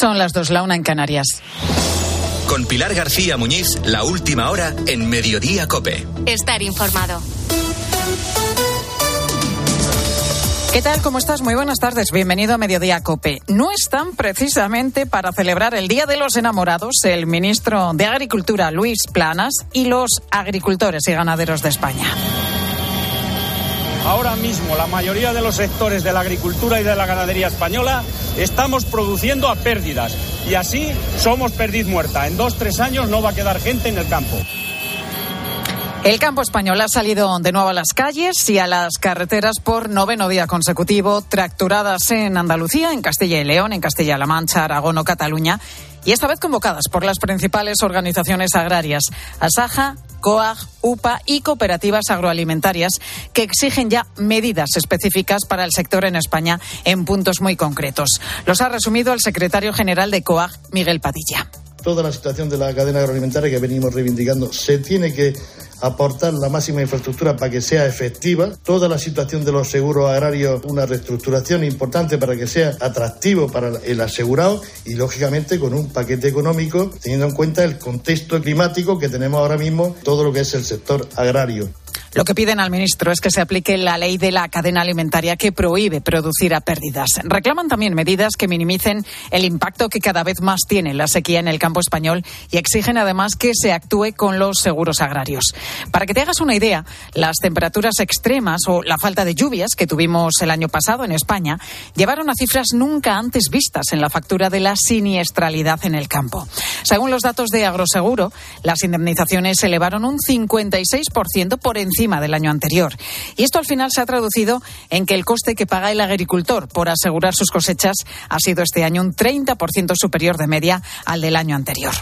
Son las dos, la una en Canarias. Con Pilar García Muñiz, la última hora en Mediodía Cope. Estar informado. ¿Qué tal? ¿Cómo estás? Muy buenas tardes. Bienvenido a Mediodía Cope. No están precisamente para celebrar el Día de los Enamorados el ministro de Agricultura, Luis Planas, y los agricultores y ganaderos de España. Ahora mismo la mayoría de los sectores de la agricultura y de la ganadería española estamos produciendo a pérdidas y así somos perdiz muerta. En dos, tres años no va a quedar gente en el campo. El campo español ha salido de nuevo a las calles y a las carreteras por noveno día consecutivo, tracturadas en Andalucía, en Castilla y León, en Castilla-La Mancha, Aragón o Cataluña, y esta vez convocadas por las principales organizaciones agrarias, Asaja, COAG, UPA y cooperativas agroalimentarias que exigen ya medidas específicas para el sector en España en puntos muy concretos. Los ha resumido el secretario general de COAG, Miguel Padilla. Toda la situación de la cadena agroalimentaria que venimos reivindicando se tiene que aportar la máxima infraestructura para que sea efectiva, toda la situación de los seguros agrarios, una reestructuración importante para que sea atractivo para el asegurado y, lógicamente, con un paquete económico teniendo en cuenta el contexto climático que tenemos ahora mismo, todo lo que es el sector agrario. Lo que piden al ministro es que se aplique la ley de la cadena alimentaria que prohíbe producir a pérdidas. Reclaman también medidas que minimicen el impacto que cada vez más tiene la sequía en el campo español y exigen además que se actúe con los seguros agrarios. Para que te hagas una idea, las temperaturas extremas o la falta de lluvias que tuvimos el año pasado en España llevaron a cifras nunca antes vistas en la factura de la siniestralidad en el campo. Según los datos de Agroseguro, las indemnizaciones se elevaron un 56% por encima del año anterior. Y esto al final se ha traducido en que el coste que paga el agricultor por asegurar sus cosechas ha sido este año un 30% superior de media al del año anterior.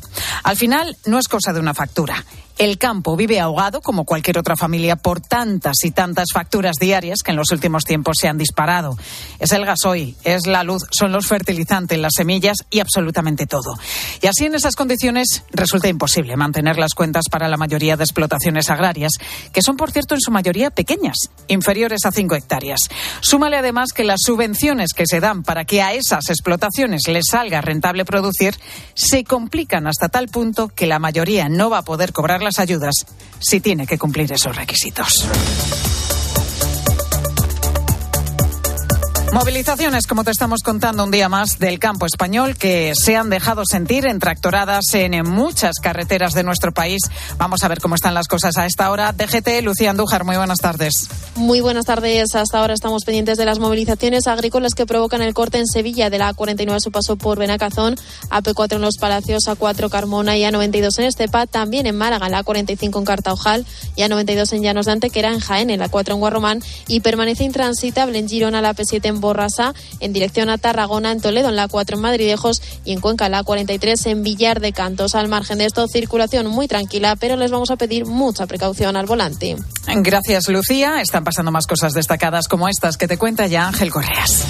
Al final no es cosa de una factura. El campo vive ahogado, como cualquier otra familia, por tantas y tantas facturas diarias que en los últimos tiempos se han disparado. Es el gasoil, es la luz, son los fertilizantes, las semillas y absolutamente todo. Y así en esas condiciones resulta imposible mantener las cuentas para la mayoría de explotaciones agrarias, que son, por cierto, en su mayoría pequeñas, inferiores a 5 hectáreas. Súmale además que las subvenciones que se dan para que a esas explotaciones les salga rentable producir se complican hasta tal punto que la mayoría no va a poder cobrar las ayudas si tiene que cumplir esos requisitos. Movilizaciones, como te estamos contando un día más, del campo español que se han dejado sentir en tractoradas en muchas carreteras de nuestro país. Vamos a ver cómo están las cosas a esta hora. DGT, Lucía Andújar, muy buenas tardes. Muy buenas tardes. Hasta ahora estamos pendientes de las movilizaciones agrícolas que provocan el corte en Sevilla de la A49 a su paso por Benacazón, AP4 en Los Palacios, A4 Carmona y A92 en Estepa, también en Málaga, la A45 en Cartaojal y A92 en Llanos de Antequera, en Jaén, en la 4 en Guarromán y permanece intransitable en Girona, la P7 en Borrasa, en dirección a Tarragona, en Toledo, en la 4 en Madridejos y en Cuenca, la 43 en Villar de Cantos. Al margen de esto, circulación muy tranquila, pero les vamos a pedir mucha precaución al volante. Gracias, Lucía. Están pasando más cosas destacadas como estas que te cuenta ya Ángel Correas.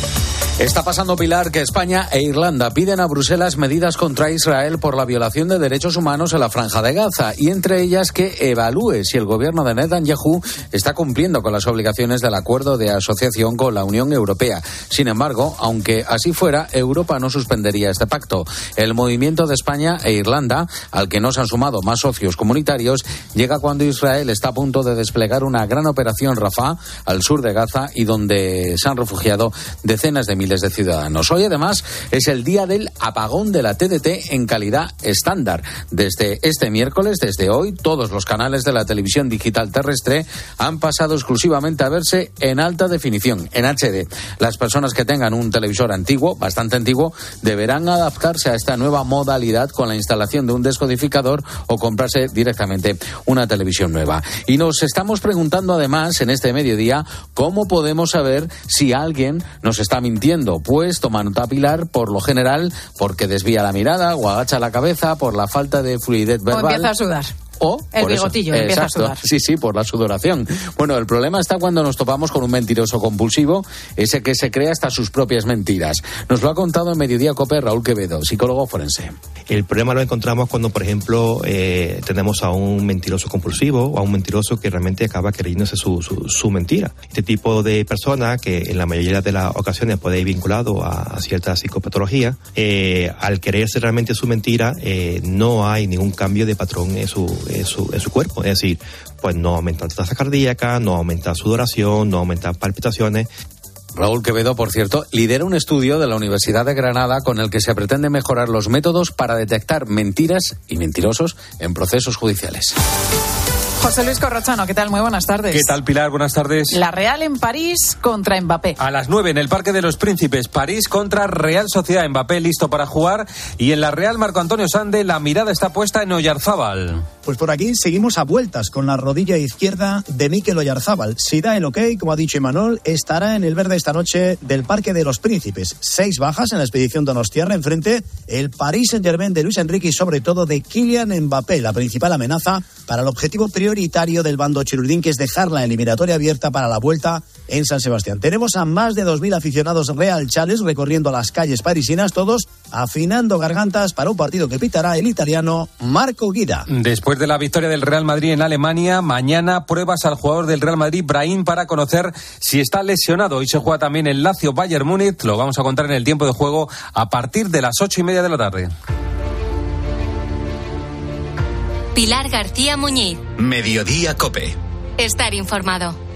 Está pasando, Pilar, que España e Irlanda piden a Bruselas medidas contra Israel por la violación de derechos humanos en la franja de Gaza y entre ellas que evalúe si el gobierno de Netanyahu está cumpliendo con las obligaciones del acuerdo de asociación con la Unión Europea. Sin embargo, aunque así fuera, Europa no suspendería este pacto. El movimiento de España e Irlanda, al que no se han sumado más socios comunitarios, llega cuando Israel está a punto de desplegar una gran operación Rafah al sur de Gaza y donde se han refugiado decenas de miles de ciudadanos. Hoy además es el día del apagón de la TDT en calidad estándar. Desde este miércoles, desde hoy, todos los canales de la televisión digital terrestre han pasado exclusivamente a verse en alta definición, en HD. Las personas que tengan un televisor antiguo, bastante antiguo, deberán adaptarse a esta nueva modalidad con la instalación de un descodificador o comprarse directamente una televisión nueva. Y nos estamos preguntando además en este mediodía cómo podemos saber si alguien nos está mintiendo pues toma nota Pilar, por lo general, porque desvía la mirada o agacha la cabeza por la falta de fluidez verbal. O empieza a sudar. O el bigotillo empieza a sudar. Sí, sí, por la sudoración. Bueno, el problema está cuando nos topamos con un mentiroso compulsivo, ese que se crea hasta sus propias mentiras. Nos lo ha contado en Mediodía Cope Raúl Quevedo, psicólogo forense. El problema lo encontramos cuando, por ejemplo, eh, tenemos a un mentiroso compulsivo o a un mentiroso que realmente acaba creyéndose su, su, mentira. Este tipo de persona, que en la mayoría de las ocasiones puede ir vinculado a, cierta psicopatología, eh, al creerse realmente su mentira, eh, no hay ningún cambio de patrón en su, en su, en su cuerpo. Es decir, pues no aumenta la tasa cardíaca, no aumenta sudoración, no aumenta palpitaciones. Raúl Quevedo, por cierto, lidera un estudio de la Universidad de Granada con el que se pretende mejorar los métodos para detectar mentiras y mentirosos en procesos judiciales. José Luis Corrochano, ¿qué tal? Muy buenas tardes. ¿Qué tal, Pilar? Buenas tardes. La Real en París contra Mbappé. A las 9 en el Parque de los Príncipes, París contra Real Sociedad. Mbappé listo para jugar. Y en la Real Marco Antonio Sande, la mirada está puesta en Oyarzábal. Pues por aquí seguimos a vueltas con la rodilla izquierda de Mikel Oyarzábal. Si da el ok, como ha dicho Emanuel, estará en el verde esta noche del Parque de los Príncipes. Seis bajas en la expedición Donostiarra enfrente el París Saint-Germain de Luis Enrique y sobre todo de Kylian Mbappé, la principal amenaza para el objetivo prioritario del bando chirurdín, que es dejar la eliminatoria abierta para la vuelta en San Sebastián. Tenemos a más de 2.000 aficionados Real Chales recorriendo las calles parisinas, todos afinando gargantas para un partido que pitará el italiano Marco Guida. Después de la victoria del Real Madrid en Alemania, mañana pruebas al jugador del Real Madrid, Brahim, para conocer si está lesionado. Hoy se juega también el Lazio Bayern Múnich. Lo vamos a contar en el tiempo de juego a partir de las ocho y media de la tarde. Pilar García Muñiz. Mediodía Cope. Estar informado.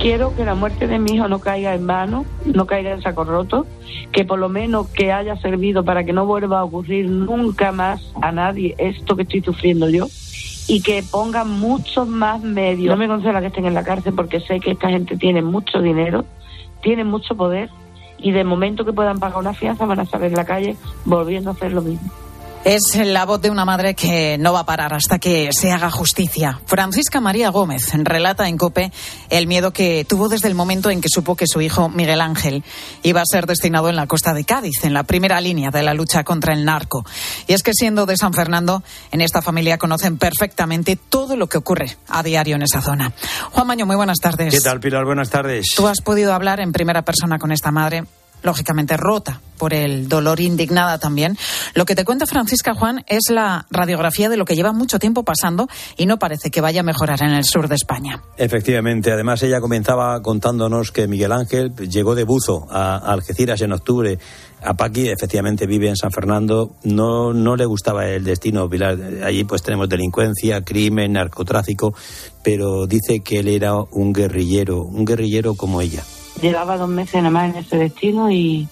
Quiero que la muerte de mi hijo no caiga en vano, no caiga en saco roto, que por lo menos que haya servido para que no vuelva a ocurrir nunca más a nadie esto que estoy sufriendo yo y que pongan muchos más medios. No me consuela que estén en la cárcel porque sé que esta gente tiene mucho dinero, tiene mucho poder y de momento que puedan pagar una fianza van a estar en la calle volviendo a hacer lo mismo. Es la voz de una madre que no va a parar hasta que se haga justicia. Francisca María Gómez relata en COPE el miedo que tuvo desde el momento en que supo que su hijo Miguel Ángel iba a ser destinado en la costa de Cádiz, en la primera línea de la lucha contra el narco. Y es que siendo de San Fernando, en esta familia conocen perfectamente todo lo que ocurre a diario en esa zona. Juan Maño, muy buenas tardes. ¿Qué tal, Pilar? Buenas tardes. Tú has podido hablar en primera persona con esta madre lógicamente rota por el dolor, indignada también. Lo que te cuenta Francisca Juan es la radiografía de lo que lleva mucho tiempo pasando y no parece que vaya a mejorar en el sur de España. Efectivamente, además ella comenzaba contándonos que Miguel Ángel llegó de buzo a Algeciras en octubre. A Paqui efectivamente vive en San Fernando, no, no le gustaba el destino, Allí pues tenemos delincuencia, crimen, narcotráfico, pero dice que él era un guerrillero, un guerrillero como ella Llevaba dos meses nada más en ese destino y,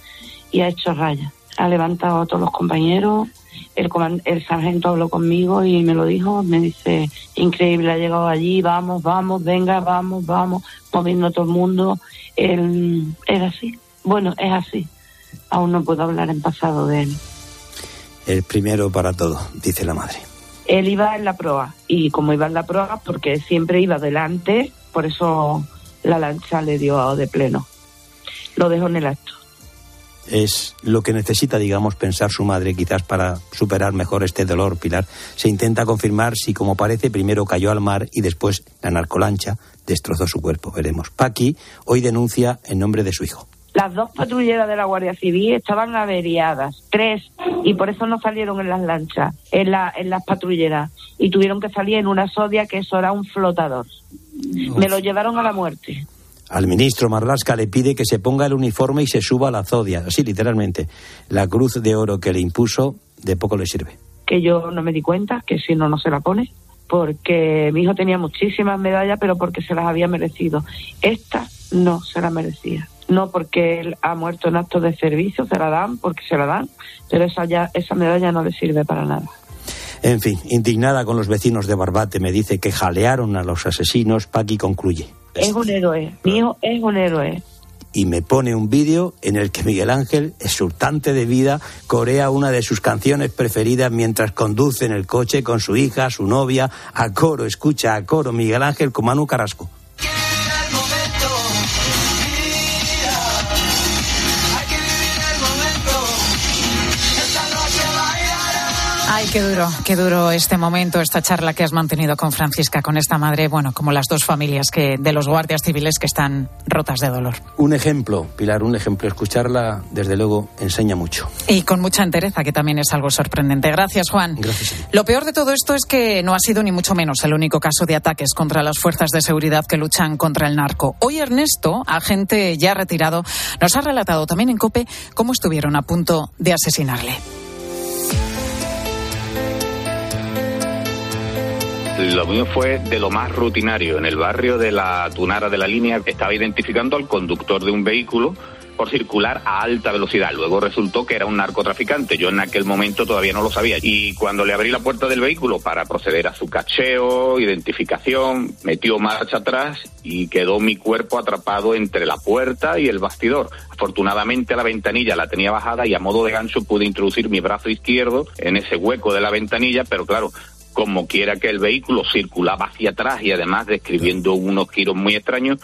ha hecho raya. Ha levantado a todos los compañeros. El, el sargento habló conmigo y me lo dijo. Me dice, increíble, ha llegado allí, vamos, vamos, venga, vamos, vamos, moviendo a todo el mundo. Él era así. Bueno, es así. Aún no puedo hablar en pasado de él. El primero para todo, dice la madre. Él iba en la proa y como iba en la proa, porque siempre iba adelante, por eso la lancha le dio de pleno. Lo dejó en el acto. Es lo que necesita, digamos, pensar su madre, quizás para superar mejor este dolor, Pilar. Se intenta confirmar si, como parece, primero cayó al mar y después la narcolancha destrozó su cuerpo. Veremos. Paqui hoy denuncia en nombre de su hijo. Las dos patrulleras de la Guardia Civil estaban averiadas, tres, y por eso no salieron en las lanchas, en, la, en las patrulleras, y tuvieron que salir en una sodia que eso era un flotador. Me lo llevaron a la muerte. Al ministro Marlasca le pide que se ponga el uniforme y se suba a la zodia, así literalmente. La cruz de oro que le impuso de poco le sirve. Que yo no me di cuenta, que si no, no se la pone, porque mi hijo tenía muchísimas medallas, pero porque se las había merecido. Esta no se la merecía. No porque él ha muerto en actos de servicio, se la dan porque se la dan, pero esa, ya, esa medalla no le sirve para nada. En fin, indignada con los vecinos de Barbate, me dice que jalearon a los asesinos. Paqui concluye. Es un héroe, mi hijo es un héroe. Y me pone un vídeo en el que Miguel Ángel, exultante de vida, corea una de sus canciones preferidas mientras conduce en el coche con su hija, su novia, a coro, escucha a coro Miguel Ángel con Manu Carrasco. Ay, qué duro, qué duro este momento, esta charla que has mantenido con Francisca, con esta madre, bueno, como las dos familias que de los guardias civiles que están rotas de dolor. Un ejemplo, Pilar, un ejemplo. Escucharla, desde luego, enseña mucho. Y con mucha entereza, que también es algo sorprendente. Gracias, Juan. Gracias. Lo peor de todo esto es que no ha sido ni mucho menos el único caso de ataques contra las fuerzas de seguridad que luchan contra el narco. Hoy Ernesto, agente ya retirado, nos ha relatado también en COPE cómo estuvieron a punto de asesinarle. Lo mío fue de lo más rutinario. En el barrio de la Tunara de la línea estaba identificando al conductor de un vehículo por circular a alta velocidad. Luego resultó que era un narcotraficante. Yo en aquel momento todavía no lo sabía. Y cuando le abrí la puerta del vehículo para proceder a su cacheo, identificación, metió marcha atrás y quedó mi cuerpo atrapado entre la puerta y el bastidor. Afortunadamente la ventanilla la tenía bajada y a modo de gancho pude introducir mi brazo izquierdo en ese hueco de la ventanilla, pero claro, como quiera que el vehículo circulaba hacia atrás y además describiendo unos giros muy extraños,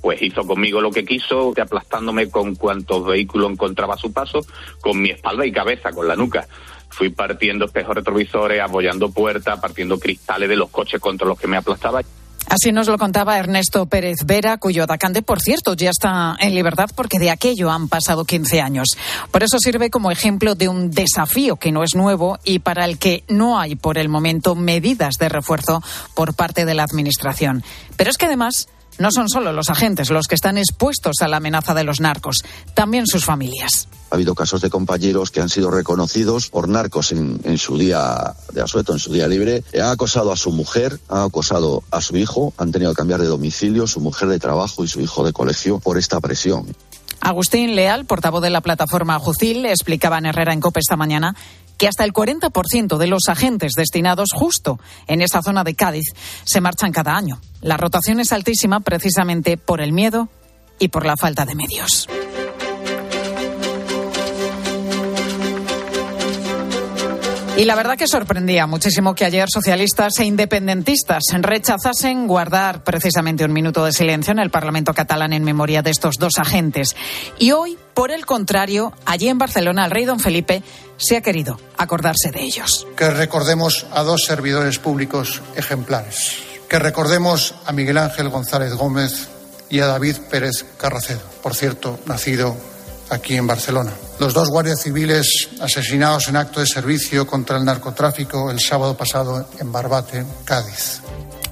pues hizo conmigo lo que quiso, aplastándome con cuantos vehículos encontraba a su paso, con mi espalda y cabeza, con la nuca. Fui partiendo espejos retrovisores, apoyando puertas, partiendo cristales de los coches contra los que me aplastaba. Así nos lo contaba Ernesto Pérez Vera, cuyo atacante, por cierto, ya está en libertad porque de aquello han pasado 15 años. Por eso sirve como ejemplo de un desafío que no es nuevo y para el que no hay por el momento medidas de refuerzo por parte de la Administración. Pero es que además no son solo los agentes los que están expuestos a la amenaza de los narcos, también sus familias. Ha habido casos de compañeros que han sido reconocidos por narcos en, su día de asueto, en su día libre. Ha acosado a su mujer, ha acosado a su hijo, han tenido que cambiar de domicilio, su mujer de trabajo y su hijo de colegio por esta presión. Agustín Leal, portavoz de la plataforma Jucil, explicaba en Herrera en COPE esta mañana que hasta el 40% de los agentes destinados justo en esa zona de Cádiz se marchan cada año. La rotación es altísima precisamente por el miedo y por la falta de medios. Y la verdad que sorprendía muchísimo que ayer socialistas e independentistas rechazasen guardar precisamente un minuto de silencio en el Parlamento catalán en memoria de estos dos agentes. Y hoy, por el contrario, allí en Barcelona, el rey don Felipe se ha querido acordarse de ellos. Que recordemos a dos servidores públicos ejemplares. Que recordemos a Miguel Ángel González Gómez y a David Pérez Carracedo, por cierto, nacido aquí en Barcelona. Los dos guardias civiles asesinados en acto de servicio contra el narcotráfico el sábado pasado en Barbate, Cádiz.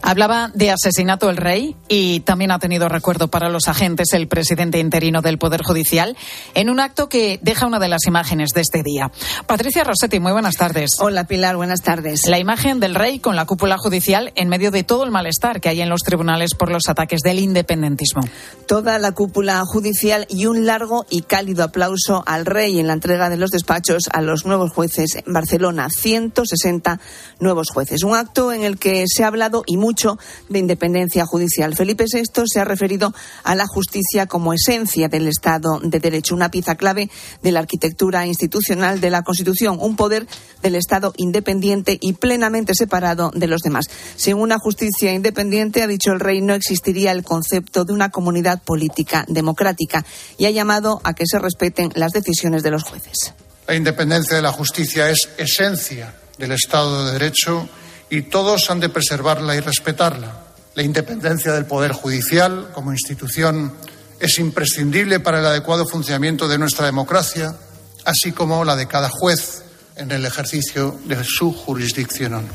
Hablaba de asesinato el rey y también ha tenido recuerdo para los agentes el presidente interino del Poder Judicial en un acto que deja una de las imágenes de este día. Patricia Rossetti, muy buenas tardes. Hola Pilar, buenas tardes. La imagen del rey con la cúpula judicial en medio de todo el malestar que hay en los tribunales por los ataques del independentismo. Toda la cúpula judicial y un largo y cálido aplauso al rey en la entrega de los despachos a los nuevos jueces en Barcelona. 160 nuevos jueces. Un acto en el que se ha hablado y de independencia judicial. Felipe VI se ha referido a la justicia como esencia del Estado de Derecho, una pieza clave de la arquitectura institucional de la Constitución, un poder del Estado independiente y plenamente separado de los demás. Sin una justicia independiente, ha dicho el rey, no existiría el concepto de una comunidad política democrática y ha llamado a que se respeten las decisiones de los jueces. La independencia de la justicia es esencia del Estado de Derecho y todos han de preservarla y respetarla. La independencia del Poder Judicial como institución es imprescindible para el adecuado funcionamiento de nuestra democracia, así como la de cada juez en el ejercicio de su jurisdicción.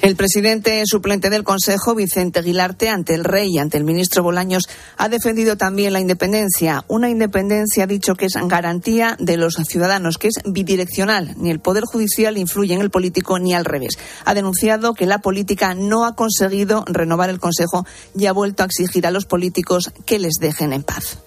El presidente suplente del Consejo, Vicente Aguilarte, ante el rey y ante el ministro Bolaños, ha defendido también la independencia. Una independencia, ha dicho, que es garantía de los ciudadanos, que es bidireccional. Ni el Poder Judicial influye en el político ni al revés. Ha denunciado que la política no ha conseguido renovar el Consejo y ha vuelto a exigir a los políticos que les dejen en paz.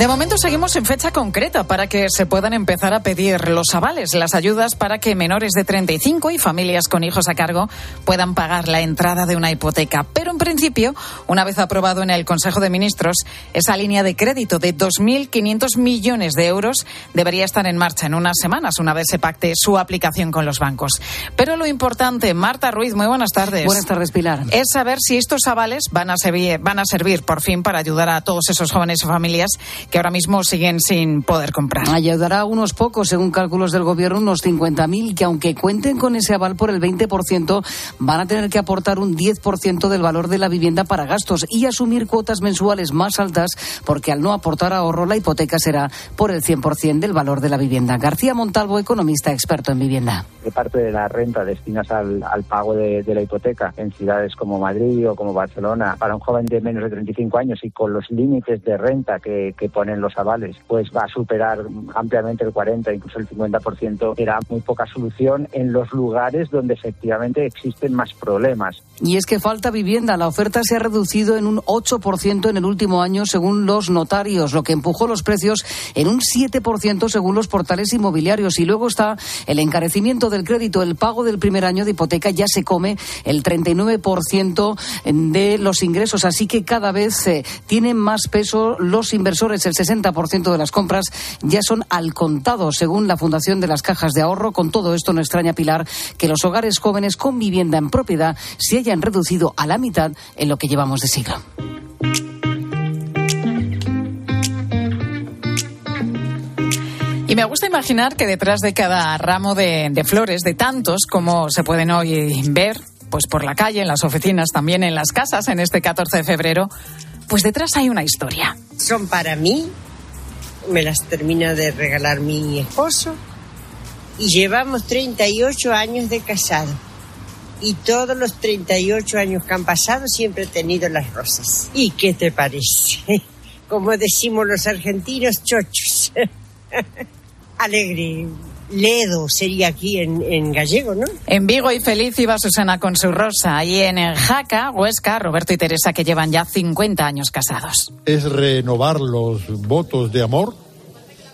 De momento seguimos en fecha concreta para que se puedan empezar a pedir los avales, las ayudas para que menores de 35 y familias con hijos a cargo puedan pagar la entrada de una hipoteca. Pero en principio, una vez aprobado en el Consejo de Ministros, esa línea de crédito de 2.500 millones de euros debería estar en marcha en unas semanas, una vez se pacte su aplicación con los bancos. Pero lo importante, Marta Ruiz, muy buenas tardes. Buenas tardes, Pilar. Es saber si estos avales van a servir, van a servir por fin para ayudar a todos esos jóvenes y familias que ahora mismo siguen sin poder comprar. Ayudará a unos pocos, según cálculos del gobierno, unos 50.000 que aunque cuenten con ese aval por el 20%, van a tener que aportar un 10% del valor de la vivienda para gastos y asumir cuotas mensuales más altas porque al no aportar ahorro la hipoteca será por el 100% del valor de la vivienda. García Montalvo, economista experto en vivienda. ¿Qué parte de la renta destinas al, pago de, de, la hipoteca en ciudades como Madrid o como Barcelona para un joven de menos de 35 años y con los límites de renta que, que ponen los avales, pues va a superar ampliamente el 40, incluso el 50%? Era muy poca solución en los lugares donde efectivamente existen más problemas. Y es que falta vivienda. La oferta se ha reducido en un 8% en el último año, según los notarios, lo que empujó los precios en un 7% según los portales inmobiliarios. Y luego está el encarecimiento del crédito. El pago del primer año de hipoteca ya se come el 39% de los ingresos. Así que cada vez eh, tienen más peso los inversores. El 60% de las compras ya son al contado, según la Fundación de las Cajas de Ahorro. Con todo esto, no extraña, Pilar, que los hogares jóvenes con vivienda en propiedad se hayan reducido a la mitad en lo que llevamos de siglo. Y me gusta imaginar que detrás de cada ramo de, de, flores, de tantos como se pueden hoy ver, pues por la calle, en las oficinas, también en las casas, en este 14 de febrero, pues detrás hay una historia. Son para mí, me las termina de regalar mi esposo, y llevamos 38 años de casado y todos los 38 años que han pasado siempre he tenido las rosas. ¿Y qué te parece? Como decimos los argentinos, chochos. Alegre. Ledo sería aquí en, gallego, ¿no? En Vigo y Feliz iba Susana con su rosa. Y en Jaca, Huesca, Roberto y Teresa, que llevan ya 50 años casados. Es renovar los votos de amor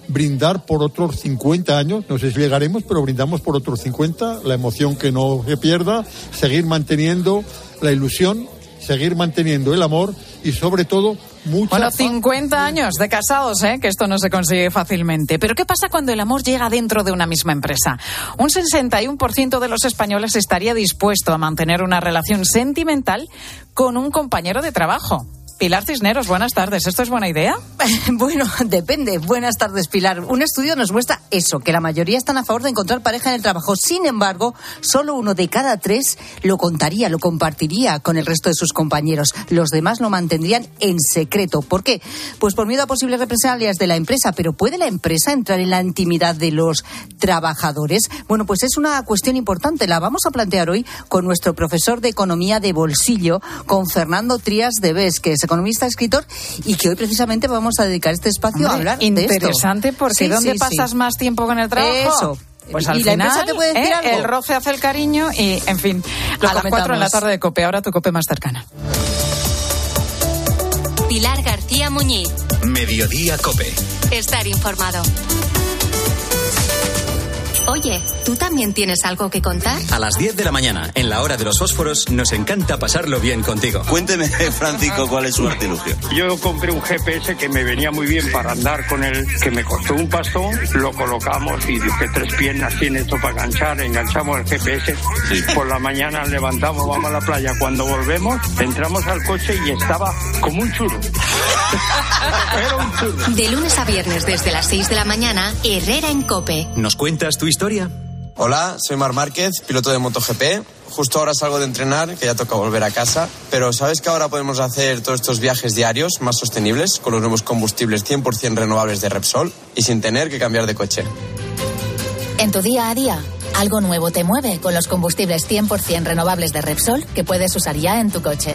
brindar por otros 50 años, no sé si llegaremos, pero brindamos por otros 50, la emoción que no se pierda, seguir manteniendo la ilusión, seguir manteniendo el amor y sobre todo mucha Bueno, 50 años de casados, ¿eh? que esto no se consigue fácilmente. Pero ¿qué pasa cuando el amor llega dentro de una misma empresa? Un 61% de los españoles estaría dispuesto a mantener una relación sentimental con un compañero de trabajo. Pilar Cisneros, buenas tardes. ¿Esto es buena idea? bueno, depende. Buenas tardes, Pilar. Un estudio nos muestra eso, que la mayoría están a favor de encontrar pareja en el trabajo. Sin embargo, solo uno de cada tres lo contaría, lo compartiría con el resto de sus compañeros. Los demás lo mantendrían en secreto. ¿Por qué? Pues por miedo a posibles represalias de la empresa. Pero ¿puede la empresa entrar en la intimidad de los trabajadores? Bueno, pues es una cuestión importante. La vamos a plantear hoy con nuestro profesor de Economía de Bolsillo, con Fernando Trías de Bes, que es economista, escritor, y que hoy precisamente vamos a dedicar este espacio a hablar de esto. Interesante, porque ¿dónde pasas más tiempo con el trabajo? Eso. Pues al final, te puede decir ¿eh? el roce hace el cariño y, en fin, a las cuatro en la tarde de COPE, ahora tu COPE más cercana. Pilar García Muñiz. Mediodía COPE. Estar informado. Oye, ¿tú también tienes algo que contar? A las 10 de la mañana, en la hora de los fósforos, nos encanta pasarlo bien contigo. Cuénteme, Francisco, cuál es su artilugio. Yo compré un GPS que me venía muy bien para andar con él, que me costó un pastón, lo colocamos y dije, tres piernas tiene esto para enganchar, enganchamos el GPS. Por la mañana levantamos, vamos a la playa. Cuando volvemos, entramos al coche y estaba como un churro. Era un churro. De lunes a viernes, desde las 6 de la mañana, Herrera en Cope. ¿Nos cuentas tu historia? Hola, soy Mar Márquez, piloto de MotoGP. Justo ahora salgo de entrenar, que ya toca volver a casa. Pero ¿sabes que ahora podemos hacer todos estos viajes diarios más sostenibles con los nuevos combustibles 100% renovables de Repsol y sin tener que cambiar de coche? En tu día a día, algo nuevo te mueve con los combustibles 100% renovables de Repsol que puedes usar ya en tu coche.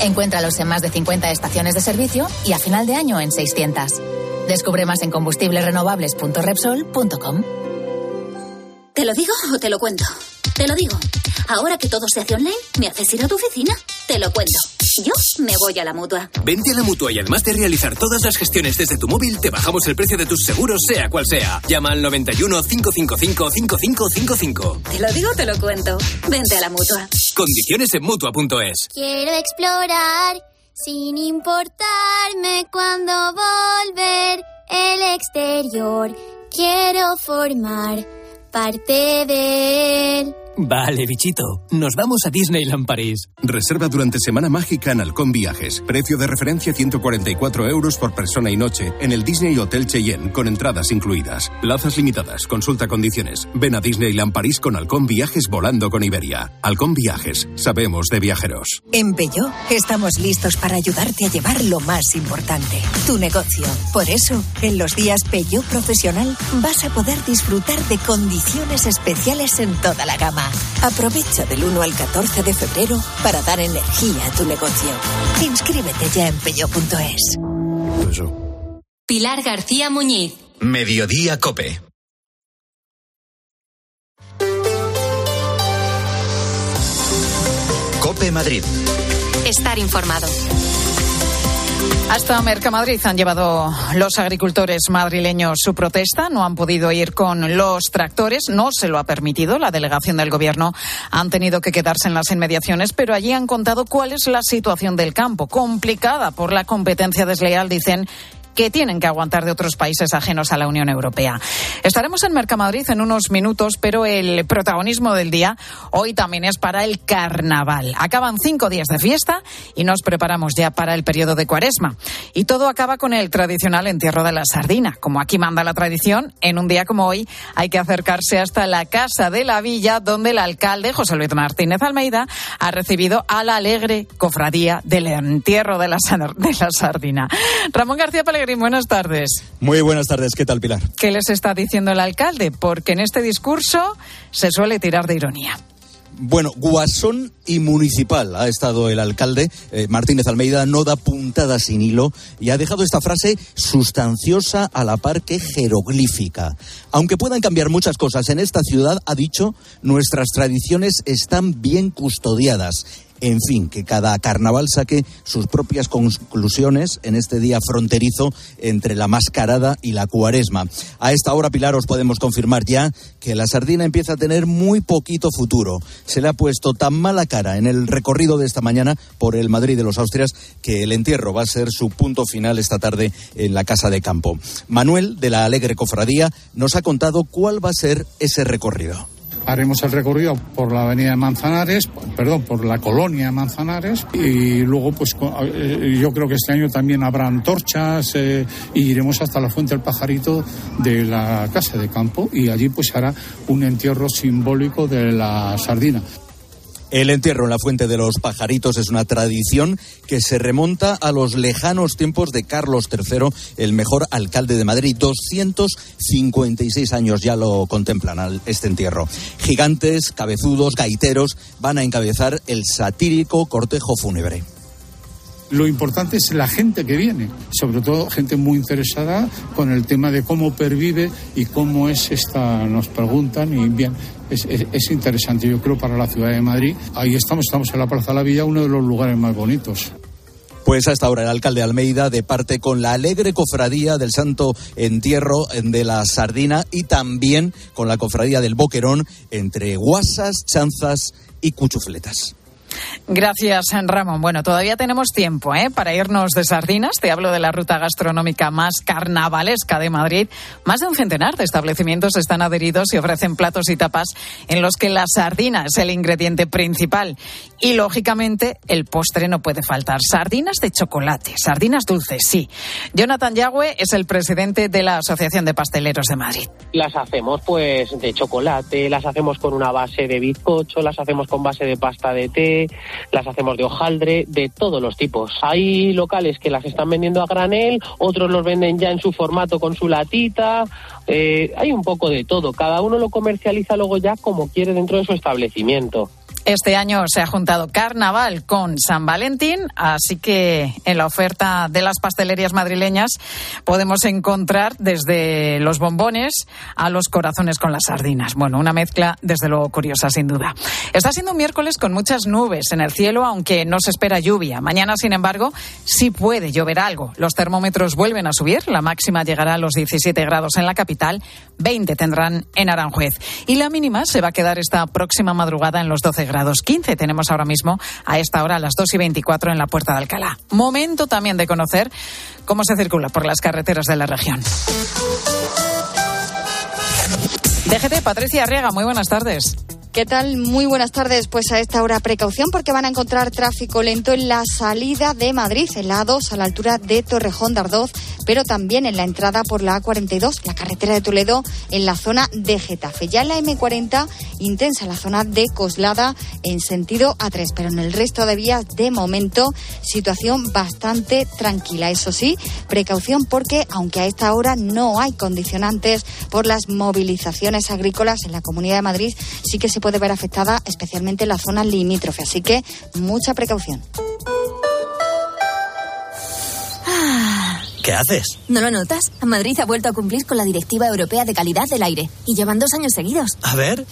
Encuéntralos en más de 50 estaciones de servicio y a final de año en 600. Descubre más en combustiblesrenovables.repsol.com. ¿Te lo digo o te lo cuento? Te lo digo. Ahora que todo se hace online, ¿me haces ir a tu oficina? Te lo cuento. Yo me voy a la mutua. Vente a la mutua y además de realizar todas las gestiones desde tu móvil, te bajamos el precio de tus seguros, sea cual sea. Llama al 91 555 5555. Te lo digo, te lo cuento. Vente a la mutua. Condiciones en mutua.es. Quiero explorar sin importarme cuando volver el exterior. Quiero formar parte de él. Vale, bichito. Nos vamos a Disneyland París. Reserva durante Semana Mágica en Halcón Viajes. Precio de referencia 144 euros por persona y noche en el Disney Hotel Cheyenne, con entradas incluidas. Plazas limitadas. Consulta condiciones. Ven a Disneyland París con Halcón Viajes volando con Iberia. Halcón Viajes. Sabemos de viajeros. En Peugeot estamos listos para ayudarte a llevar lo más importante, tu negocio. Por eso, en los días Peugeot Profesional vas a poder disfrutar de condiciones especiales en toda la gama. Aprovecha del 1 al 14 de febrero para dar energía a tu negocio. Inscríbete ya en peyo.es. Pilar García Muñiz. Mediodía Cope. Cope Madrid. Estar informado. Hasta Mercamadrid han llevado los agricultores madrileños su protesta. No han podido ir con los tractores. No se lo ha permitido. La delegación del Gobierno han tenido que quedarse en las inmediaciones, pero allí han contado cuál es la situación del campo. Complicada por la competencia desleal, dicen que tienen que aguantar de otros países ajenos a la Unión Europea. Estaremos en Mercamadrid en unos minutos, pero el protagonismo del día hoy también es para el carnaval. Acaban cinco días de fiesta y nos preparamos ya para el periodo de cuaresma. Y todo acaba con el tradicional entierro de la sardina. Como aquí manda la tradición, en un día como hoy hay que acercarse hasta la Casa de la Villa, donde el alcalde José Luis Martínez Almeida ha recibido a la alegre cofradía del entierro de la, sardina. Ramón García buenas tardes. Muy buenas tardes, ¿qué tal Pilar? ¿Qué les está diciendo el alcalde? Porque en este discurso se suele tirar de ironía. Bueno, guasón y municipal ha estado el alcalde. Eh, Martínez Almeida no da puntada sin hilo y ha dejado esta frase sustanciosa a la par que jeroglífica. Aunque puedan cambiar muchas cosas en esta ciudad, ha dicho, nuestras tradiciones están bien custodiadas en fin, que cada carnaval saque sus propias conclusiones en este día fronterizo entre la mascarada y la cuaresma. A esta hora, Pilar, os podemos confirmar ya que la sardina empieza a tener muy poquito futuro. Se le ha puesto tan mala cara en el recorrido de esta mañana por el Madrid de los Austrias que el entierro va a ser su punto final esta tarde en la Casa de Campo. Manuel, de la Alegre Cofradía, nos ha contado cuál va a ser ese recorrido haremos el recorrido por la avenida de Manzanares, perdón, por la colonia de Manzanares y luego pues eh, yo creo que este año también habrá antorchas e iremos hasta la Fuente del Pajarito de la Casa de Campo y allí pues hará un entierro simbólico de la sardina. El entierro en la Fuente de los Pajaritos es una tradición que se remonta a los lejanos tiempos de Carlos III, el mejor alcalde de Madrid. 256 años ya lo contemplan este entierro. Gigantes, cabezudos, gaiteros van a encabezar el satírico cortejo fúnebre. Lo importante es la gente que viene, sobre todo gente muy interesada con el tema de cómo pervive y cómo es esta, nos preguntan y bien, es, interesante yo creo para la ciudad de Madrid. Ahí estamos, estamos en la Plaza de la Villa, uno de los lugares más bonitos. Pues hasta ahora el alcalde Almeida de parte con la alegre cofradía del Santo Entierro de la Sardina y también con la cofradía del Boquerón entre guasas, chanzas y cuchufletas. Gracias, Ramón. Bueno, todavía tenemos tiempo ¿eh? para irnos de sardinas. Te hablo de la ruta gastronómica más carnavalesca de Madrid. Más de un centenar de establecimientos están adheridos y ofrecen platos y tapas en los que la sardina es el ingrediente principal. Y, lógicamente, el postre no puede faltar. Sardinas de chocolate, sardinas dulces, sí. Jonathan Yagüe es el presidente de la Asociación de Pasteleros de Madrid. Las hacemos, pues, de chocolate, las hacemos con una base de bizcocho, las hacemos con base de pasta de té, las hacemos de hojaldre, de todos los tipos. Hay locales que las están vendiendo a granel, otros los venden ya en su formato con su latita, eh, hay un poco de todo. Cada uno lo comercializa luego ya como quiere dentro de su establecimiento. Este año se ha juntado Carnaval con San Valentín, así que en la oferta de las pastelerías madrileñas podemos encontrar desde los bombones a los corazones con las sardinas. Bueno, una mezcla desde luego curiosa, sin duda. Está siendo un miércoles con muchas nubes en el cielo, aunque no se espera lluvia. Mañana, sin embargo, sí puede llover algo. Los termómetros vuelven a subir, la máxima llegará a los 17 grados en la capital, 20 tendrán en Aranjuez. Y la mínima se va a quedar esta próxima madrugada en los 12 grados 15. Tenemos ahora mismo a esta hora a las 2 y 24 en la Puerta de Alcalá. Momento también de conocer cómo se circula por las carreteras de la región. DGT, Patricia Arriaga, muy buenas tardes. ¿Qué tal? Muy buenas tardes. Pues a esta hora precaución porque van a encontrar tráfico lento en la salida de Madrid, en la A2 a la altura de Torrejón de Ardoz, pero también en la entrada por la A42, la carretera de Toledo, en la zona de Getafe. Ya en la M40, intensa la zona de Coslada en sentido A3, pero en el resto de vías, de momento, situación bastante tranquila. Eso sí, precaución porque, aunque a esta hora no hay condicionantes por las movilizaciones agrícolas en la Comunidad de Madrid, sí que se puede ver afectada especialmente la zona limítrofe. Así que mucha precaución. ¿Qué haces? ¿No lo notas? Madrid ha vuelto a cumplir con la Directiva Europea de Calidad del Aire y llevan dos años seguidos. A ver.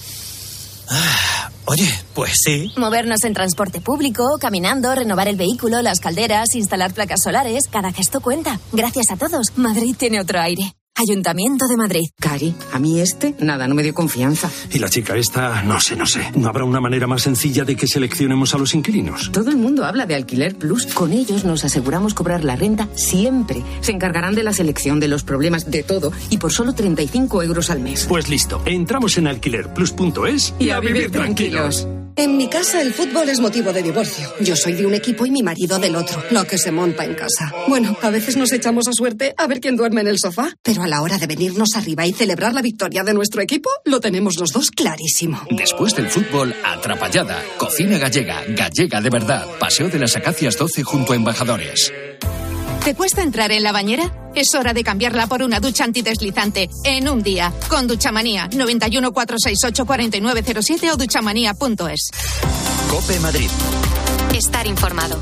Ah, oye, pues sí. Movernos en transporte público, caminando, renovar el vehículo, las calderas, instalar placas solares, cada gesto cuenta. Gracias a todos, Madrid tiene otro aire. Ayuntamiento de Madrid. Cari, a mí este, nada, no me dio confianza. Y la chica esta, no sé, no sé. ¿No habrá una manera más sencilla de que seleccionemos a los inquilinos? Todo el mundo habla de Alquiler Plus. Con ellos nos aseguramos cobrar la renta siempre. Se encargarán de la selección, de los problemas, de todo. Y por solo 35 euros al mes. Pues listo. Entramos en alquilerplus.es y, a, vivir, tranquilos. En mi casa el fútbol es motivo de divorcio. Yo soy de un equipo y mi marido del otro. Lo que se monta en casa. Bueno, a veces nos echamos a suerte a ver quién duerme en el sofá. Pero a la hora de venirnos arriba y celebrar la victoria de nuestro equipo, lo tenemos los dos clarísimo. Después del fútbol, atrapallada. Cocina gallega, gallega de verdad. Paseo de las Acacias 12 junto a Embajadores. ¿Te cuesta entrar en la bañera? Es hora de cambiarla por una ducha antideslizante en un día. Con Duchamanía 91 468 4907 o duchamanía.es. Cope Madrid. Estar informado.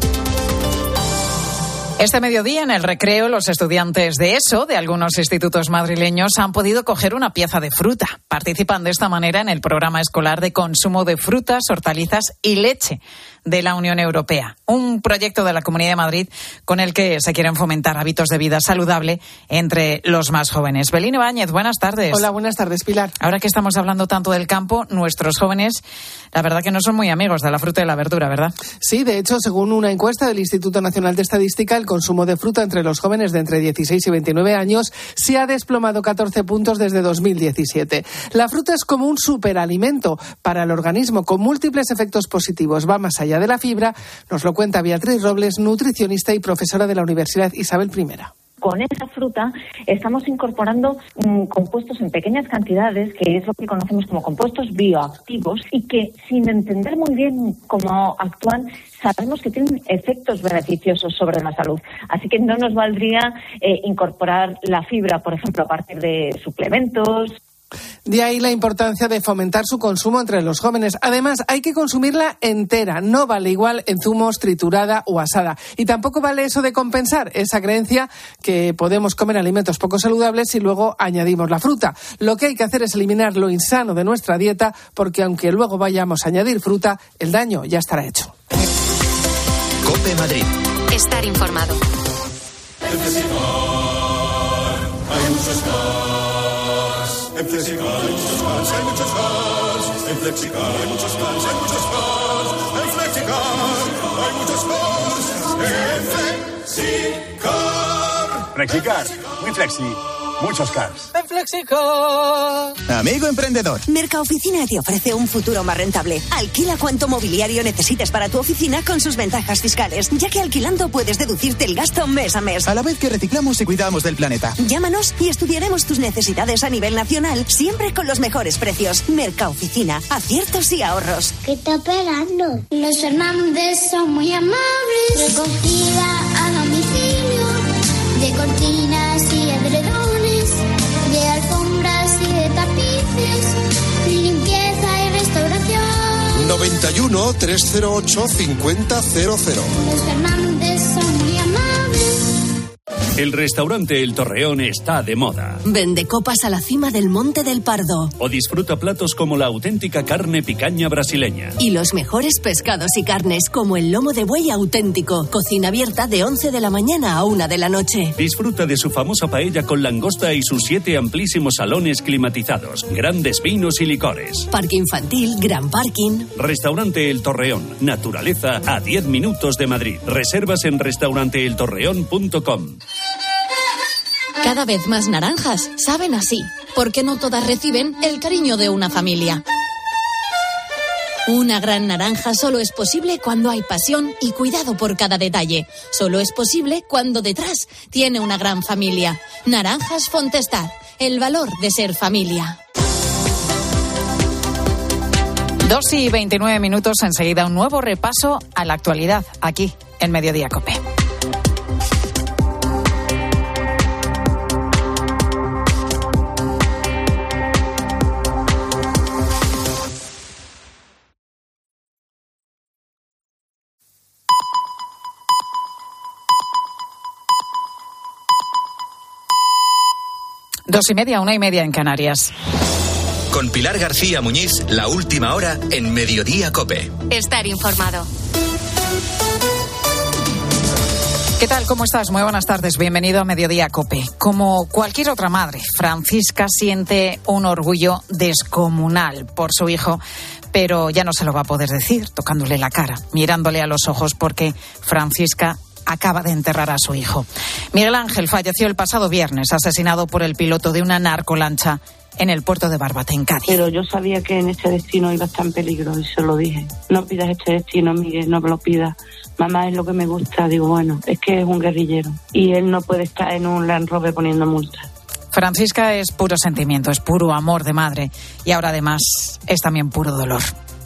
Este mediodía, en el recreo, los estudiantes de ESO de algunos institutos madrileños han podido coger una pieza de fruta. Participan de esta manera en el programa escolar de consumo de frutas, hortalizas y leche de la Unión Europea. Un proyecto de la Comunidad de Madrid con el que se quieren fomentar hábitos de vida saludable entre los más jóvenes. Belín Báñez, buenas tardes. Hola, buenas tardes, Pilar. Ahora que estamos hablando tanto del campo, nuestros jóvenes, la verdad que no son muy amigos de la fruta y la verdura, ¿verdad? Sí, de hecho, según una encuesta del Instituto Nacional de Estadística, el consumo de fruta entre los jóvenes de entre 16 y 29 años se ha desplomado 14 puntos desde 2017. La fruta es como un superalimento para el organismo con múltiples efectos positivos. Va más allá de la fibra, nos lo cuenta Beatriz Robles, nutricionista y profesora de la Universidad Isabel I con esa fruta estamos incorporando mm, compuestos en pequeñas cantidades, que es lo que conocemos como compuestos bioactivos, y que sin entender muy bien cómo actúan, sabemos que tienen efectos beneficiosos sobre la salud. Así que no nos valdría eh, incorporar la fibra, por ejemplo, a partir de suplementos, de ahí la importancia de fomentar su consumo entre los jóvenes. Además, hay que consumirla entera. No vale igual en zumos, triturada o asada. Y tampoco vale eso de compensar esa creencia que podemos comer alimentos poco saludables y luego añadimos la fruta. Lo que hay que hacer es eliminar lo insano de nuestra dieta porque aunque luego vayamos a añadir fruta, el daño ya estará hecho. Cope Madrid. Estar informado. En Flexicar hay muchos cars, hay muchos cars. En Flexicar hay muchos cars, hay muchos cars. En Flexicar hay muchos cars. En Flexicar. Flexicar, muy flexi. Muchos cars. En Flexicar. Amigo emprendedor. Mercaoficina te ofrece un futuro más rentable. Alquila cuanto mobiliario necesites para tu oficina con sus ventajas fiscales, ya que alquilando puedes deducirte el gasto mes a mes. A la vez que reciclamos y cuidamos del planeta. Llámanos y estudiaremos tus necesidades a nivel nacional, siempre con los mejores precios. Mercaoficina, aciertos y ahorros. ¿Qué está esperando? Los Fernández son muy amables. Recogida a domicilio de cortinas limpieza y restauración. 91 308 5000. Los Fernández son. El restaurante El Torreón está de moda. Vende copas a la cima del Monte del Pardo. O disfruta platos como la auténtica carne picaña brasileña. Y los mejores pescados y carnes, como el lomo de buey auténtico. Cocina abierta de 11 de la mañana a 1 de la noche. Disfruta de su famosa paella con langosta y sus siete amplísimos salones climatizados, grandes vinos y licores. Parque infantil, gran parking. Restaurante El Torreón. Naturaleza a 10 minutos de Madrid. Reservas en restauranteeltorreón.com. Cada vez más naranjas saben así, porque no todas reciben el cariño de una familia. Una gran naranja solo es posible cuando hay pasión y cuidado por cada detalle. Solo es posible cuando detrás tiene una gran familia. Naranjas Fontestad, el valor de ser familia. Dos y 29 minutos, enseguida un nuevo repaso a la actualidad aquí en Mediodía Cope. Dos y media, una y media en Canarias. Con Pilar García Muñiz, la última hora en Mediodía Cope. Estar informado. ¿Qué tal? ¿Cómo estás? Muy buenas tardes. Bienvenido a Mediodía Cope. Como cualquier otra madre, Francisca siente un orgullo descomunal por su hijo, pero ya no se lo va a poder decir tocándole la cara, mirándole a los ojos, porque Francisca acaba de enterrar a su hijo. Miguel Ángel falleció el pasado viernes, asesinado por el piloto de una narcolancha en el puerto de Barbate, en Cádiz. Pero yo sabía que en este destino iba a estar en peligro y se lo dije. No pidas este destino, Miguel, no me lo pidas. Mamá es lo que me gusta. Digo, bueno, es que es un guerrillero y él no puede estar en un Land Rover poniendo multas. Francisca es puro sentimiento, es puro amor de madre y ahora además es también puro dolor.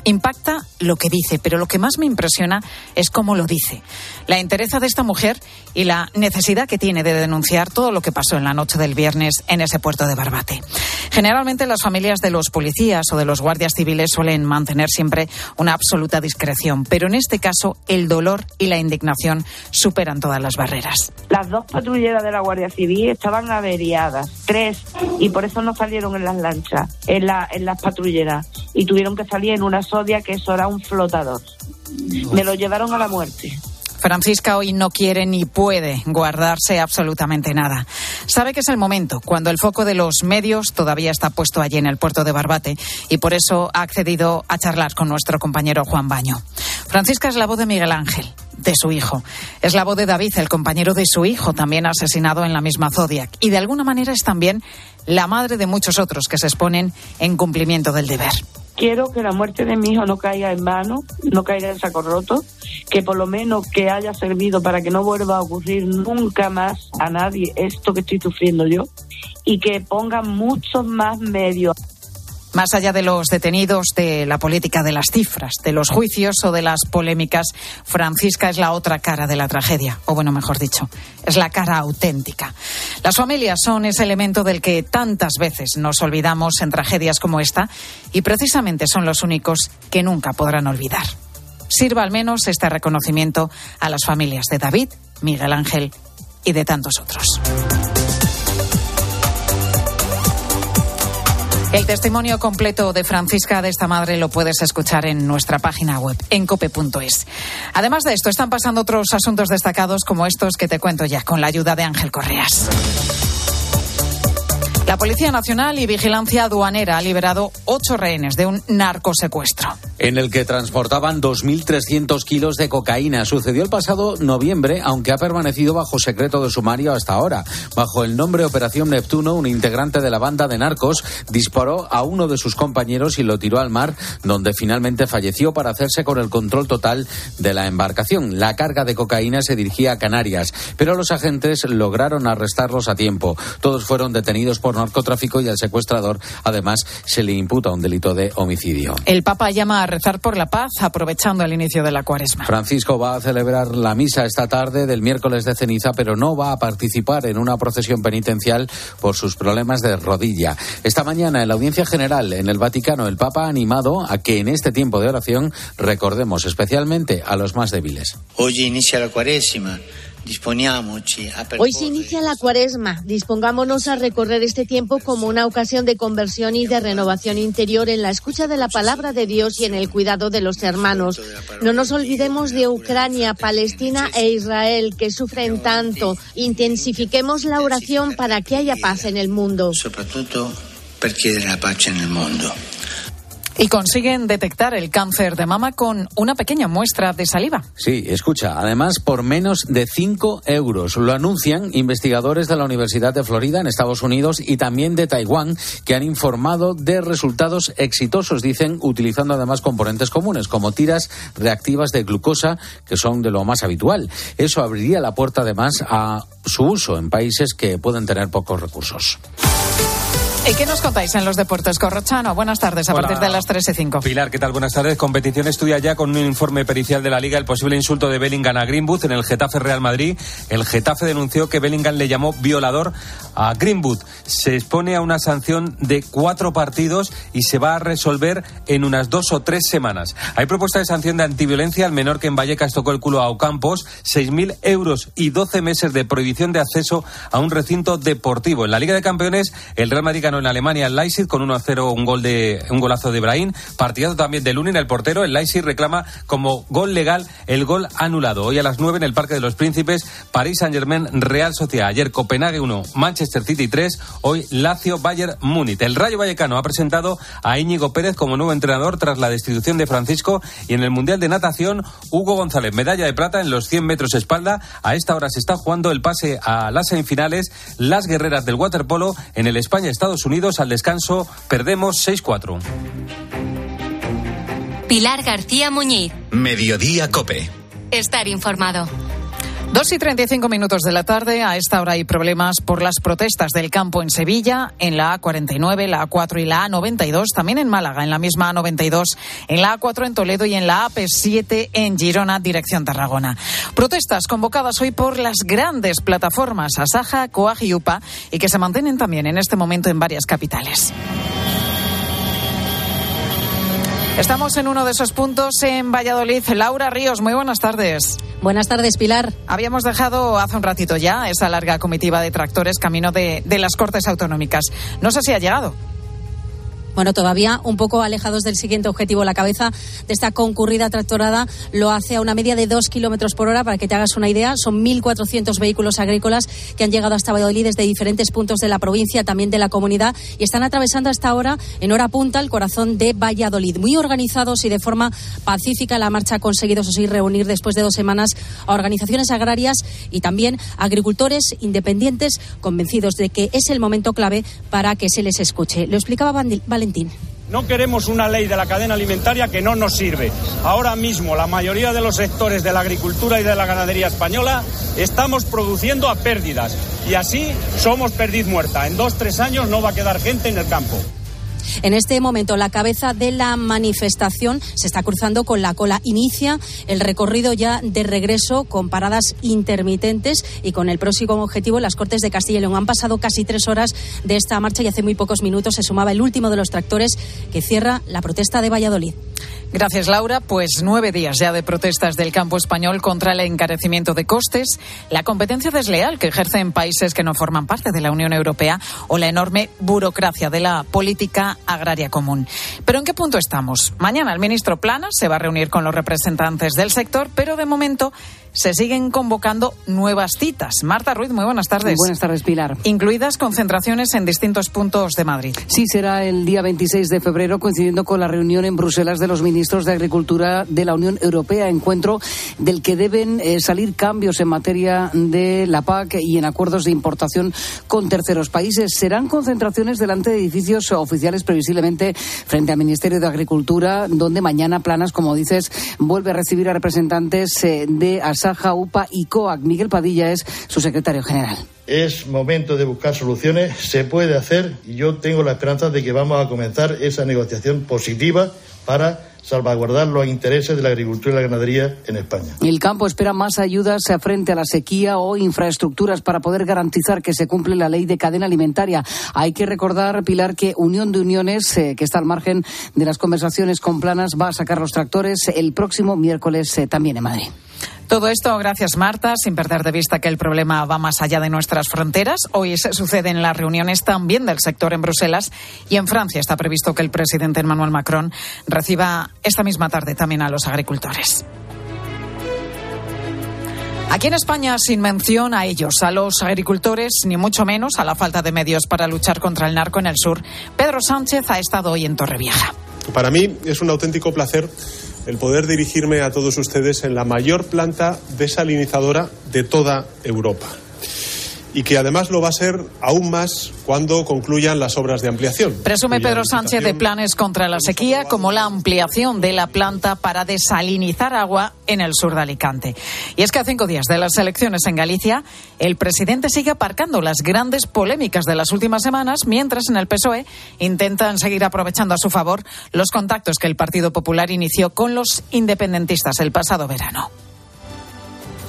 Impacta lo que dice, pero lo que más me impresiona es cómo lo dice. La entereza de esta mujer y la necesidad que tiene de denunciar todo lo que pasó en la noche del viernes en ese puerto de Barbate. Generalmente las familias de los policías o de los guardias civiles suelen mantener siempre una absoluta discreción, pero en este caso el dolor y la indignación superan todas las barreras. Las dos patrulleras de la Guardia Civil estaban averiadas, tres, y por eso no salieron en las lanchas, en, la, en las patrulleras, y tuvieron que salir en una sodia que eso era un flotador. Me lo llevaron a la muerte. Francisca hoy no quiere ni puede guardarse absolutamente nada. Sabe que es el momento, cuando el foco de los medios todavía está puesto allí en el puerto de Barbate y por eso ha accedido a charlar con nuestro compañero Juan Baño. Francisca es la voz de Miguel Ángel, de su hijo. Es la voz de David, el compañero de su hijo, también asesinado en la misma Zodiac. Y de alguna manera es también la madre de muchos otros que se exponen en cumplimiento del deber quiero que la muerte de mi hijo no caiga en vano, no caiga en saco roto, que por lo menos que haya servido para que no vuelva a ocurrir nunca más a nadie esto que estoy sufriendo yo y que pongan muchos más medios. Más allá de los detenidos, de la política de las cifras, de los juicios o de las polémicas, Francisca es la otra cara de la tragedia, o bueno, mejor dicho, es la cara auténtica. Las familias son ese elemento del que tantas veces nos olvidamos en tragedias como esta y precisamente son los únicos que nunca podrán olvidar. Sirva al menos este reconocimiento a las familias de David, Miguel Ángel y de tantos otros. El testimonio completo de Francisca de esta madre lo puedes escuchar en nuestra página web, en cope.es. Además de esto, están pasando otros asuntos destacados como estos que te cuento ya, con la ayuda de Ángel Correas. La Policía Nacional y Vigilancia Aduanera ha liberado ocho rehenes de un narcosecuestro. En el que transportaban 2.300 kilos de cocaína. Sucedió el pasado noviembre, aunque ha permanecido bajo secreto de sumario hasta ahora. Bajo el nombre Operación Neptuno, un integrante de la banda de narcos disparó a uno de sus compañeros y lo tiró al mar, donde finalmente falleció para hacerse con el control total de la embarcación. La carga de cocaína se dirigía a Canarias, pero los agentes lograron arrestarlos a tiempo. Todos fueron detenidos por narcotráfico y al secuestrador, además, se le imputa un delito de homicidio. El Papa llama a rezar por la paz, aprovechando el inicio de la cuaresma. Francisco va a celebrar la misa esta tarde del miércoles de ceniza, pero no va a participar en una procesión penitencial por sus problemas de rodilla. Esta mañana, en la audiencia general en el Vaticano, el Papa ha animado a que en este tiempo de oración recordemos especialmente a los más débiles. Hoy inicia la cuaresma. Hoy se inicia la cuaresma. Dispongámonos a recorrer este tiempo como una ocasión de conversión y de renovación interior en la escucha de la palabra de Dios y en el cuidado de los hermanos. No nos olvidemos de Ucrania, Palestina e Israel, que sufren tanto. Intensifiquemos la oración para que haya paz en el mundo. Sobre todo, para la paz en el mundo. Y consiguen detectar el cáncer de mama con una pequeña muestra de saliva. Sí, escucha, además por menos de 5 euros. Lo anuncian investigadores de la Universidad de Florida en Estados Unidos y también de Taiwán, que han informado de resultados exitosos, dicen, utilizando además componentes comunes, como tiras reactivas de glucosa, que son de lo más habitual. Eso abriría la puerta además a su uso en países que pueden tener pocos recursos. ¿Y qué nos contáis en los deportes, Corrochano? Buenas tardes, a partir de las 3 y 5. Pilar, ¿qué tal? Buenas tardes. Competición estudia ya con un informe pericial de la Liga el posible insulto de Bellingham a Greenwood en el Getafe Real Madrid. El Getafe denunció que Bellingham le llamó violador a Greenwood. Se expone a una sanción de cuatro partidos y se va a resolver en unas dos o tres semanas. Hay propuesta de sanción de antiviolencia al menor que en Vallecas tocó el culo a Ocampos, 6.000 euros y 12 meses de prohibición de acceso a un recinto deportivo. En la Liga de Campeones, el Real Madrid en Alemania el Leipzig con 1-0 un gol de un golazo de Brahim. Partidazo también de Lunin, el portero. El Leipzig reclama como gol legal el gol anulado. Hoy a las 9 en el Parque de los Príncipes, París Saint-Germain, Real Sociedad. Ayer Copenhague 1, Manchester City 3. Hoy Lazio, Bayern, Múnich. El Rayo Vallecano ha presentado a Íñigo Pérez como nuevo entrenador tras la destitución de Francisco. Y en el Mundial de Natación, Hugo González, medalla de plata en los 100 metros espalda. A esta hora se está jugando el pase a las semifinales. Las guerreras del waterpolo en el España-Estados Unidos al descanso. Perdemos 6-4. Pilar García Muñiz. Mediodía Cope. Estar informado. 2 y 35 minutos de la tarde. A esta hora hay problemas por las protestas del campo en Sevilla, en la A49, la A4 y la A92. También en Málaga, en la misma A92, en la A4 en Toledo y en la AP7 en Girona, dirección Tarragona. Protestas convocadas hoy por las grandes plataformas Asaja, Coag y UPA y que se mantienen también en este momento en varias capitales. Estamos en uno de esos puntos en Valladolid. Laura Ríos, muy buenas tardes. Buenas tardes, Pilar. Habíamos dejado hace un ratito ya esa larga comitiva de tractores camino de, de las Cortes Autonómicas. No sé si ha llegado. Bueno, todavía un poco alejados del siguiente objetivo. La cabeza de esta concurrida tractorada lo hace a una media de dos kilómetros por hora. Para que te hagas una idea, son 1.400 vehículos agrícolas que han llegado hasta Valladolid desde diferentes puntos de la provincia, también de la comunidad, y están atravesando hasta ahora, en hora punta, el corazón de Valladolid. Muy organizados y de forma pacífica, la marcha ha conseguido, eso sí, reunir después de dos semanas a organizaciones agrarias y también agricultores independientes convencidos de que es el momento clave para que se les escuche. Lo explicaba No queremos una ley de la cadena alimentaria que no nos sirve. Ahora mismo la mayoría de los sectores de la agricultura y de la ganadería española estamos produciendo a pérdidas y así somos perdiz muerta. En dos, tres años no va a quedar gente en el campo. En este momento, la cabeza de la manifestación se está cruzando con la cola. Inicia el recorrido ya de regreso con paradas intermitentes y con el próximo objetivo las Cortes de Castilla y León. Han pasado casi tres horas de esta marcha y hace muy pocos minutos se sumaba el último de los tractores que cierra la protesta de Valladolid. Gracias, Laura. Pues nueve días ya de protestas del campo español contra el encarecimiento de costes, la competencia desleal que ejercen países que no forman parte de la Unión Europea o la enorme burocracia de la política agraria común. Pero ¿en qué punto estamos? Mañana el ministro Planas se va a reunir con los representantes del sector, pero de momento se siguen convocando nuevas citas. Marta Ruiz, muy buenas tardes. Buenas tardes, Pilar. Incluidas concentraciones en distintos puntos de Madrid. Sí, será el día 26 de febrero, coincidiendo con la reunión en Bruselas de los ministros de Agricultura de la Unión Europea, encuentro del que deben eh, salir cambios en materia de la PAC y en acuerdos de importación con terceros países. Serán concentraciones delante de edificios oficiales, previsiblemente frente al Ministerio de Agricultura, donde mañana Planas, como dices, vuelve a recibir a representantes eh, de Saja, UPA y COAC. Miguel Padilla es su secretario general. Es momento de buscar soluciones, se puede hacer y yo tengo la esperanza de que vamos a comenzar esa negociación positiva para salvaguardar los intereses de la agricultura y la ganadería en España. El campo espera más ayudas frente a la sequía o infraestructuras para poder garantizar que se cumple la ley de cadena alimentaria. Hay que recordar, Pilar, que Unión de Uniones, eh, que está al margen de las conversaciones con planas, va a sacar los tractores el próximo miércoles eh, también en Madrid. Todo esto, gracias Marta, sin perder de vista que el problema va más allá de nuestras fronteras. Hoy se suceden las reuniones también del sector en Bruselas y en Francia está previsto que el presidente Emmanuel Macron reciba esta misma tarde también a los agricultores. Aquí en España, sin mención a ellos, a los agricultores, ni mucho menos a la falta de medios para luchar contra el narco en el sur, Pedro Sánchez ha estado hoy en Torrevieja. Para mí es un auténtico placer el poder dirigirme a todos ustedes en la mayor planta desalinizadora de toda Europa y que además lo va a ser aún más cuando concluyan las obras de ampliación. Presume Pedro Sánchez de planes contra la sequía como la ampliación de la planta para desalinizar agua en el sur de Alicante. Y es que a cinco días de las elecciones en Galicia, el presidente sigue aparcando las grandes polémicas de las últimas semanas, mientras en el PSOE intentan seguir aprovechando a su favor los contactos que el Partido Popular inició con los independentistas el pasado verano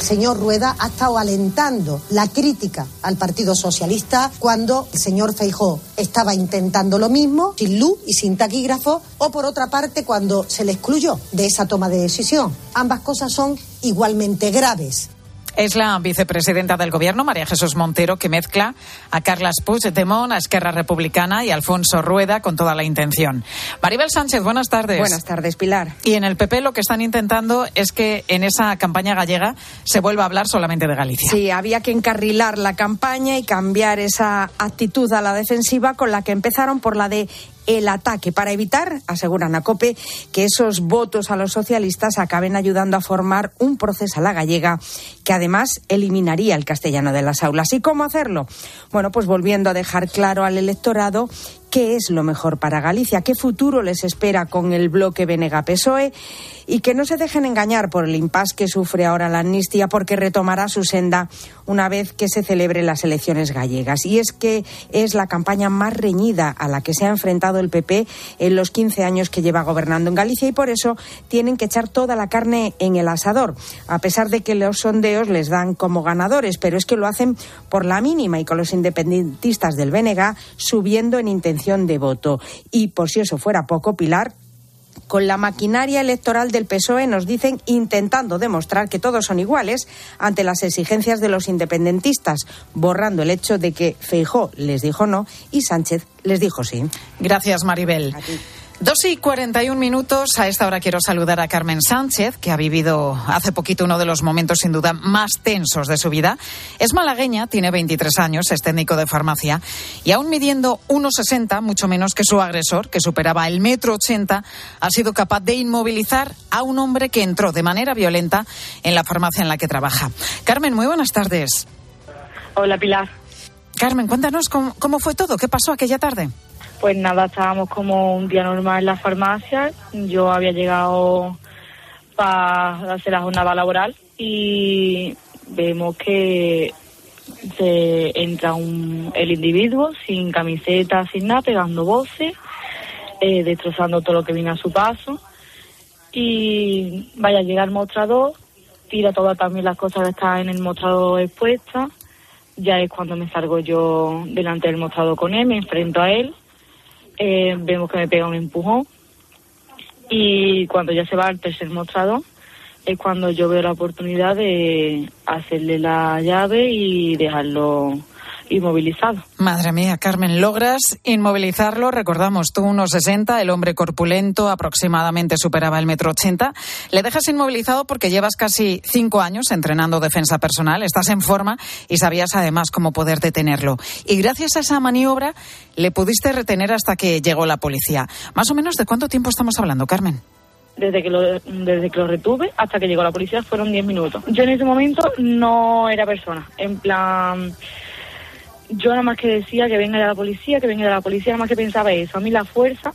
señor Rueda ha estado alentando la crítica al Partido Socialista cuando el señor Feijó estaba intentando lo mismo, sin luz y sin taquígrafo, o por otra parte cuando se le excluyó de esa toma de decisión. Ambas cosas son igualmente graves. Es la vicepresidenta del Gobierno, María Jesús Montero, que mezcla a Carlas Puigdemont, a Esquerra Republicana y a Alfonso Rueda con toda la intención. Maribel Sánchez, buenas tardes. Buenas tardes, Pilar. Y en el PP lo que están intentando es que en esa campaña gallega se vuelva a hablar solamente de Galicia. Sí, había que encarrilar la campaña y cambiar esa actitud a la defensiva con la que empezaron por la de el ataque para evitar, aseguran a COPE, que esos votos a los socialistas acaben ayudando a formar un proceso a la gallega que además eliminaría el castellano de las aulas. ¿Y cómo hacerlo? Bueno, pues volviendo a dejar claro al electorado qué es lo mejor para Galicia, qué futuro les espera con el bloque Venega-PSOE y que no se dejen engañar por el impasse que sufre ahora la amnistía porque retomará su senda una vez que se celebren las elecciones gallegas. Y es que es la campaña más reñida a la que se ha enfrentado el PP en los 15 años que lleva gobernando en Galicia y por eso tienen que echar toda la carne en el asador, a pesar de que los sondeos les dan como ganadores, pero es que lo hacen por la mínima y con los independentistas del Venega subiendo en intención de voto. Y por si eso fuera poco, Pilar, con la maquinaria electoral del PSOE nos dicen intentando demostrar que todos son iguales ante las exigencias de los independentistas, borrando el hecho de que Feijó les dijo no y Sánchez les dijo sí. Gracias, Maribel. Dos y cuarenta y un minutos. A esta hora quiero saludar a Carmen Sánchez, que ha vivido hace poquito uno de los momentos sin duda más tensos de su vida. Es malagueña, tiene 23 años, es técnico de farmacia y aún midiendo 1,60, mucho menos que su agresor, que superaba el metro 80, ha sido capaz de inmovilizar a un hombre que entró de manera violenta en la farmacia en la que trabaja. Carmen, muy buenas tardes. Hola, Pilar. Carmen, cuéntanos cómo fue todo, qué pasó aquella tarde. Pues nada, estábamos como un día normal en la farmacia. Yo había llegado para hacer la jornada laboral y vemos que se entra un, el individuo sin camiseta, sin nada, pegando voces, eh, destrozando todo lo que viene a su paso. Y vaya a llegar el mostrador, tira todas también las cosas que están en el mostrador expuestas. Ya es cuando me salgo yo delante del mostrador con él, me enfrento a él eh, vemos que me pega un empujón y cuando ya se va al tercer mostrador es cuando yo veo la oportunidad de hacerle la llave y dejarlo inmovilizado. Madre mía, Carmen, logras inmovilizarlo. Recordamos, tú unos 60, el hombre corpulento aproximadamente superaba el metro 80. Le dejas inmovilizado porque llevas casi cinco años entrenando defensa personal, estás en forma y sabías además cómo poder detenerlo. Y gracias a esa maniobra le pudiste retener hasta que llegó la policía. Más o menos, ¿de cuánto tiempo estamos hablando, Carmen? desde que lo, desde que lo retuve hasta que llegó la policía fueron 10 minutos. Yo en ese momento no era persona, en plan yo nada más que decía que venga de la policía, que venga de la policía, nada más que pensaba eso. A mí la fuerza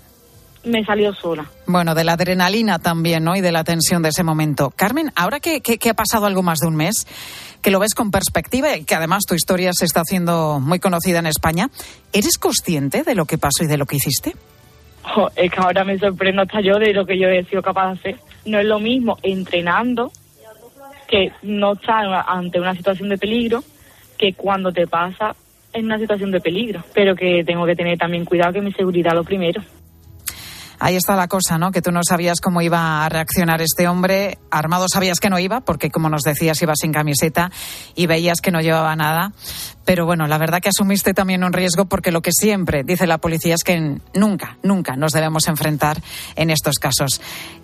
me salió sola. Bueno, de la adrenalina también, ¿no? Y de la tensión de ese momento. Carmen, ahora que, que, ha pasado algo más de un mes, que lo ves con perspectiva y que además tu historia se está haciendo muy conocida en España, ¿eres consciente de lo que pasó y de lo que hiciste? es que ahora me sorprendo hasta yo de lo que yo he sido capaz de hacer. No es lo mismo entrenando, que no estar ante una situación de peligro, que cuando te pasa en una situación de peligro, pero que tengo que tener también cuidado que mi seguridad lo primero. Ahí está la cosa, ¿no? Que tú no sabías cómo iba a reaccionar este hombre. Armado sabías que no iba, porque como nos decías, iba sin camiseta y veías que no llevaba nada. Pero bueno, la verdad que asumiste también un riesgo porque lo que siempre dice la policía es que nunca, nunca nos debemos enfrentar en estos casos.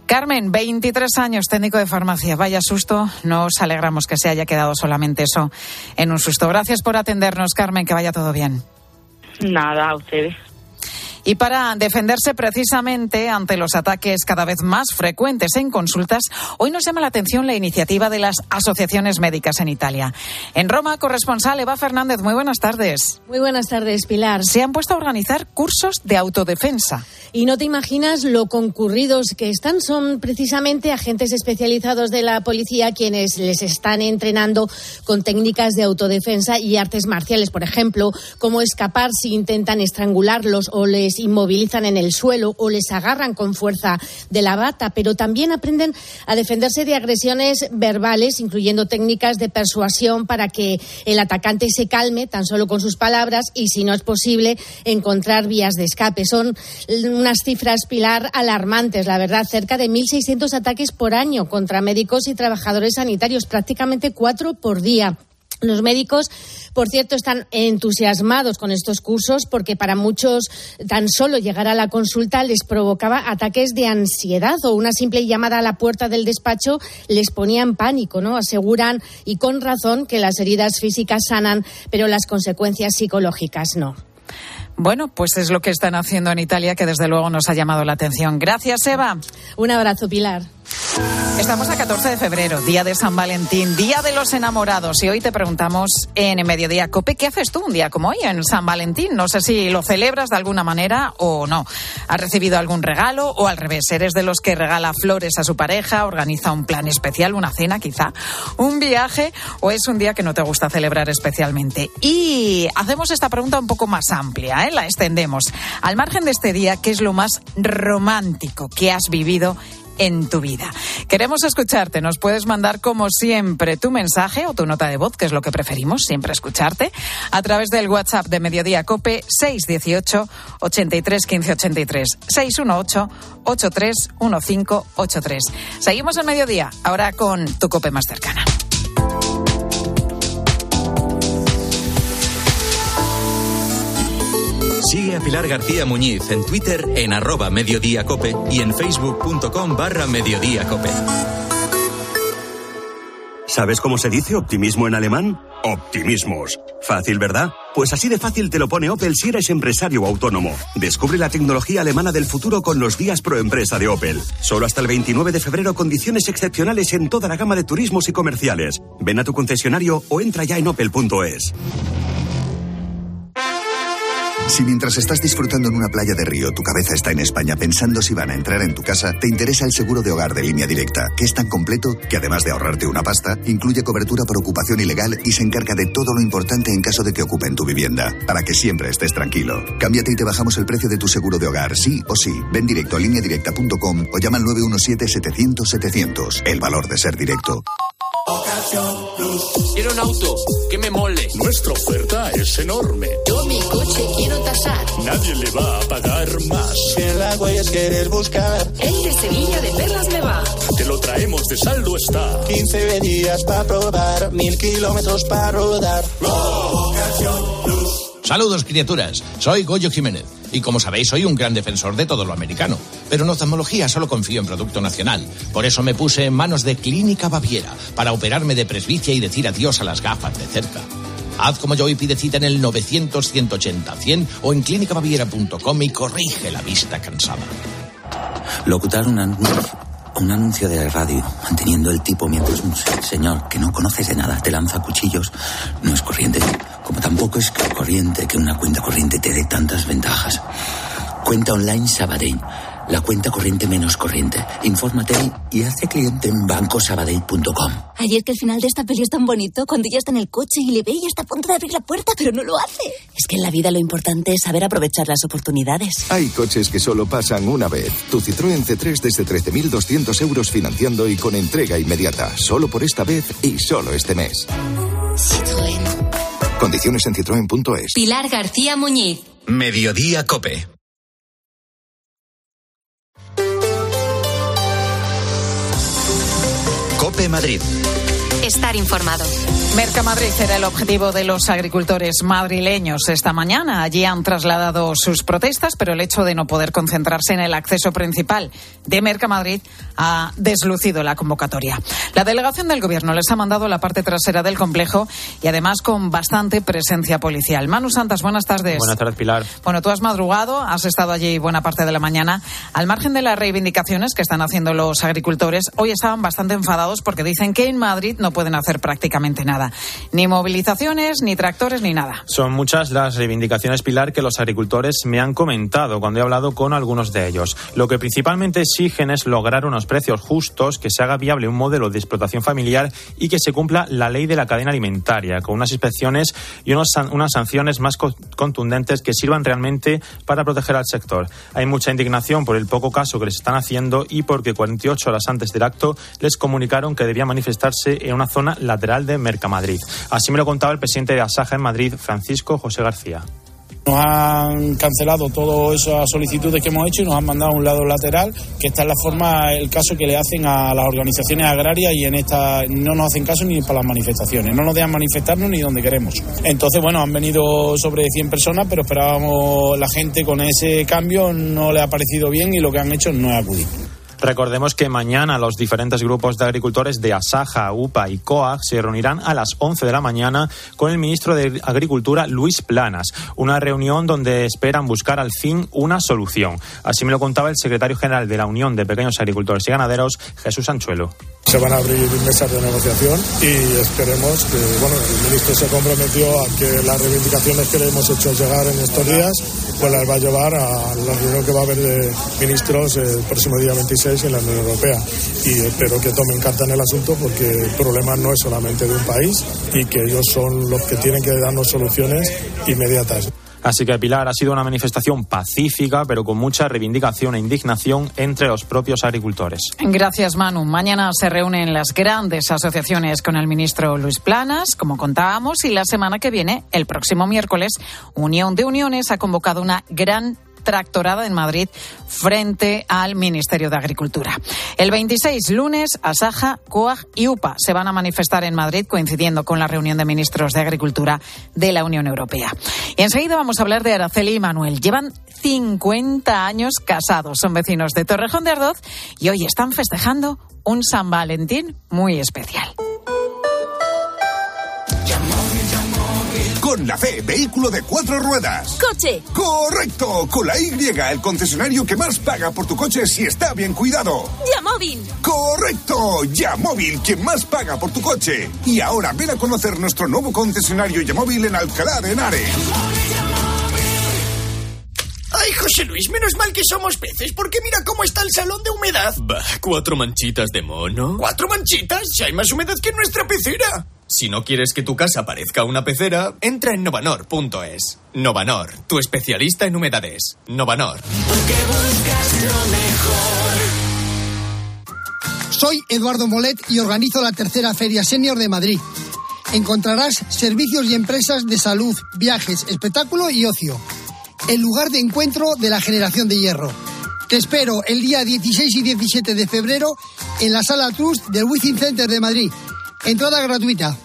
Carmen, 23 años, técnico de farmacia. Vaya susto. Nos alegramos que se haya quedado solamente eso en un susto. Gracias por atendernos, Carmen. Que vaya todo bien. Nada, a ustedes. Y para defenderse precisamente ante los ataques cada vez más frecuentes en consultas, hoy nos llama la atención la iniciativa de las asociaciones médicas en Italia. En Roma, corresponsal Eva Fernández, muy buenas tardes. Muy buenas tardes, Pilar. Se han puesto a organizar cursos de autodefensa. Y no te imaginas lo concurridos que están. Son precisamente agentes especializados de la policía quienes les están entrenando con técnicas de autodefensa y artes marciales, por ejemplo, cómo escapar si intentan estrangularlos o les inmovilizan en el suelo o les agarran con fuerza de la bata, pero también aprenden a defenderse de agresiones verbales, incluyendo técnicas de persuasión para que el atacante se calme tan solo con sus palabras y, si no es posible, encontrar vías de escape. Son unas cifras, Pilar, alarmantes, la verdad, cerca de 1.600 ataques por año contra médicos y trabajadores sanitarios, prácticamente cuatro por día. Los médicos, por cierto, están entusiasmados con estos cursos porque para muchos tan solo llegar a la consulta les provocaba ataques de ansiedad o una simple llamada a la puerta del despacho les ponía en pánico, ¿no? Aseguran y con razón que las heridas físicas sanan, pero las consecuencias psicológicas no. Bueno, pues es lo que están haciendo en Italia, que desde luego nos ha llamado la atención. Gracias, Eva. Un abrazo, Pilar. Estamos a 14 de febrero, día de San Valentín, día de los enamorados. Y hoy te preguntamos en Mediodía Cope, ¿qué haces tú un día como hoy, en San Valentín? No sé si lo celebras de alguna manera o no. ¿Has recibido algún regalo o al revés? ¿Eres de los que regala flores a su pareja, organiza un plan especial, una cena quizá, un viaje o es un día que no te gusta celebrar especialmente? Y hacemos esta pregunta un poco más amplia, ¿eh? la extendemos. Al margen de este día, ¿qué es lo más romántico que has vivido? En tu vida. Queremos escucharte. Nos puedes mandar, como siempre, tu mensaje o tu nota de voz, que es lo que preferimos, siempre escucharte, a través del WhatsApp de Mediodía Cope 618 83 15 83 618 83 1583. Seguimos en Mediodía, ahora con tu Cope más cercana. Sigue a Pilar García Muñiz en Twitter en arroba y en facebook.com barra mediodíacope. ¿Sabes cómo se dice optimismo en alemán? Optimismos. Fácil, ¿verdad? Pues así de fácil te lo pone Opel si eres empresario autónomo. Descubre la tecnología alemana del futuro con los días pro empresa de Opel. Solo hasta el 29 de febrero condiciones excepcionales en toda la gama de turismos y comerciales. Ven a tu concesionario o entra ya en opel.es. Si mientras estás disfrutando en una playa de río tu cabeza está en España pensando si van a entrar en tu casa, te interesa el seguro de hogar de línea directa, que es tan completo que además de ahorrarte una pasta, incluye cobertura por ocupación ilegal y se encarga de todo lo importante en caso de que ocupen tu vivienda, para que siempre estés tranquilo. Cámbiate y te bajamos el precio de tu seguro de hogar, sí o sí. Ven directo a lineadirecta.com o llama al 917-700-700. El valor de ser directo. Quiero un auto que me mole. Nuestra oferta es enorme. Yo mi coche quiero tasar. Nadie le va a pagar más. Si en la huellas quieres buscar. El de Sevilla de Perlas me va. Te lo traemos de saldo está. 15 días para probar, mil kilómetros para rodar. Saludos, criaturas. Soy Goyo Jiménez. Y como sabéis, soy un gran defensor de todo lo americano. Pero en oftalmología solo confío en producto nacional. Por eso me puse en manos de Clínica Baviera para operarme de presbicia y decir adiós a las gafas de cerca. Haz como yo y pide cita en el 900-180-100 o en clínicabaviera.com y corrige la vista cansada. Locutar un anuncio, un anuncio de radio, manteniendo el tipo mientras un señor que no conoces de nada te lanza cuchillos, no es corriente. Como tampoco es corriente que una cuenta corriente te dé tantas ventajas. Cuenta online Sabadell. La cuenta corriente menos corriente. Infórmate y hazte cliente en bancosabadell.com. Ayer que el final de esta peli es tan bonito, cuando ella está en el coche y le ve y está a punto de abrir la puerta, pero no lo hace. Es que en la vida lo importante es saber aprovechar las oportunidades. Hay coches que solo pasan una vez. Tu Citroën C3 desde 13.200 euros financiando y con entrega inmediata. Solo por esta vez y solo este mes. Citroën. Condiciones en citroen.es. Pilar García Muñiz. Mediodía Cope. Cope Madrid. Estar informado. Mercamadrid era el objetivo de los agricultores madrileños esta mañana. Allí han trasladado sus protestas, pero el hecho de no poder concentrarse en el acceso principal de Mercamadrid ha deslucido la convocatoria. La delegación del Gobierno les ha mandado la parte trasera del complejo y además con bastante presencia policial. Manu Santas, buenas tardes. Buenas tardes, Pilar. Bueno, tú has madrugado, has estado allí buena parte de la mañana. Al margen de las reivindicaciones que están haciendo los agricultores, hoy estaban bastante enfadados porque dicen que en Madrid no pueden hacer prácticamente nada. Ni movilizaciones, ni tractores, ni nada. Son muchas las reivindicaciones, Pilar, que los agricultores me han comentado cuando he hablado con algunos de ellos. Lo que principalmente exigen es lograr unos precios justos, que se haga viable un modelo de explotación familiar y que se cumpla la ley de la cadena alimentaria, con unas inspecciones y unos, unas sanciones más contundentes que sirvan realmente para proteger al sector. Hay mucha indignación por el poco caso que les están haciendo y porque 48 horas antes del acto les comunicaron que debían manifestarse en una zona lateral de Mercamadrid. Así me lo contaba el presidente de Asaja en Madrid, Francisco José García. Nos han cancelado todas esas solicitudes que hemos hecho y nos han mandado a un lado lateral, que esta es la forma, el caso que le hacen a las organizaciones agrarias y en esta no nos hacen caso ni para las manifestaciones, no nos dejan manifestarnos ni donde queremos. Entonces, bueno, han venido sobre 100 personas, pero esperábamos la gente con ese cambio no le ha parecido bien y lo que han hecho no es acudir. Recordemos que mañana los diferentes grupos de agricultores de Asaja, UPA y COAG se reunirán a las 11 de la mañana con el ministro de Agricultura, Luis Planas. Una reunión donde esperan buscar al fin una solución. Así me lo contaba el secretario general de la Unión de Pequeños Agricultores y Ganaderos, Jesús Anchuelo. Se van a abrir mesas de negociación y esperemos que bueno, el ministro se comprometió a que las reivindicaciones que le hemos hecho llegar en estos días pues las va a llevar a la reunión que va a haber de ministros el próximo día 26 en la Unión Europea. Y espero que tomen carta en el asunto porque el problema no es solamente de un país y que ellos son los que tienen que darnos soluciones inmediatas. Así que Pilar ha sido una manifestación pacífica, pero con mucha reivindicación e indignación entre los propios agricultores. Gracias, Manu. Mañana se reúnen las grandes asociaciones con el ministro Luis Planas, como contábamos, y la semana que viene, el próximo miércoles, Unión de Uniones ha convocado una gran tractorada en Madrid frente al Ministerio de Agricultura. El 26, lunes, Asaja, COAG y UPA se van a manifestar en Madrid coincidiendo con la reunión de ministros de Agricultura de la Unión Europea. Y enseguida vamos a hablar de Araceli y Manuel. Llevan 50 años casados, son vecinos de Torrejón de Ardoz y hoy están festejando un San Valentín muy especial. Con la fe, vehículo de cuatro ruedas. Coche. Correcto. Con la Y, el concesionario que más paga por tu coche si está bien cuidado. Yamóvil. Correcto. Yamóvil, quien más paga por tu coche. Y ahora ven a conocer nuestro nuevo concesionario Yamóvil en Alcalá de Henares. Ay, José Luis, menos mal que somos peces, porque mira cómo está el salón de humedad. Bah, cuatro manchitas de mono. ¿Cuatro manchitas? Si hay más humedad que en nuestra pecera. Si no quieres que tu casa parezca una pecera, entra en novanor.es. Novanor, tu especialista en humedades. Novanor. Porque buscas lo mejor. Soy Eduardo Molet y organizo la tercera Feria Senior de Madrid. Encontrarás servicios y empresas de salud, viajes, espectáculo y ocio. El lugar de encuentro de la generación de hierro. Te espero el día 16 y 17 de febrero en la Sala Trust del Wizzing Center de Madrid. Entrada gratuita.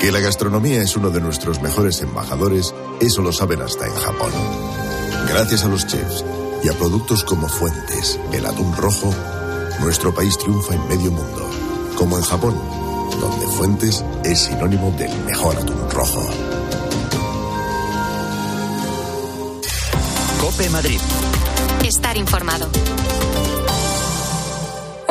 Que la gastronomía es uno de nuestros mejores embajadores, eso lo saben hasta en Japón. Gracias a los chefs y a productos como Fuentes, el atún rojo, nuestro país triunfa en medio mundo, como en Japón, donde Fuentes es sinónimo del mejor atún rojo. Cope Madrid. Estar informado.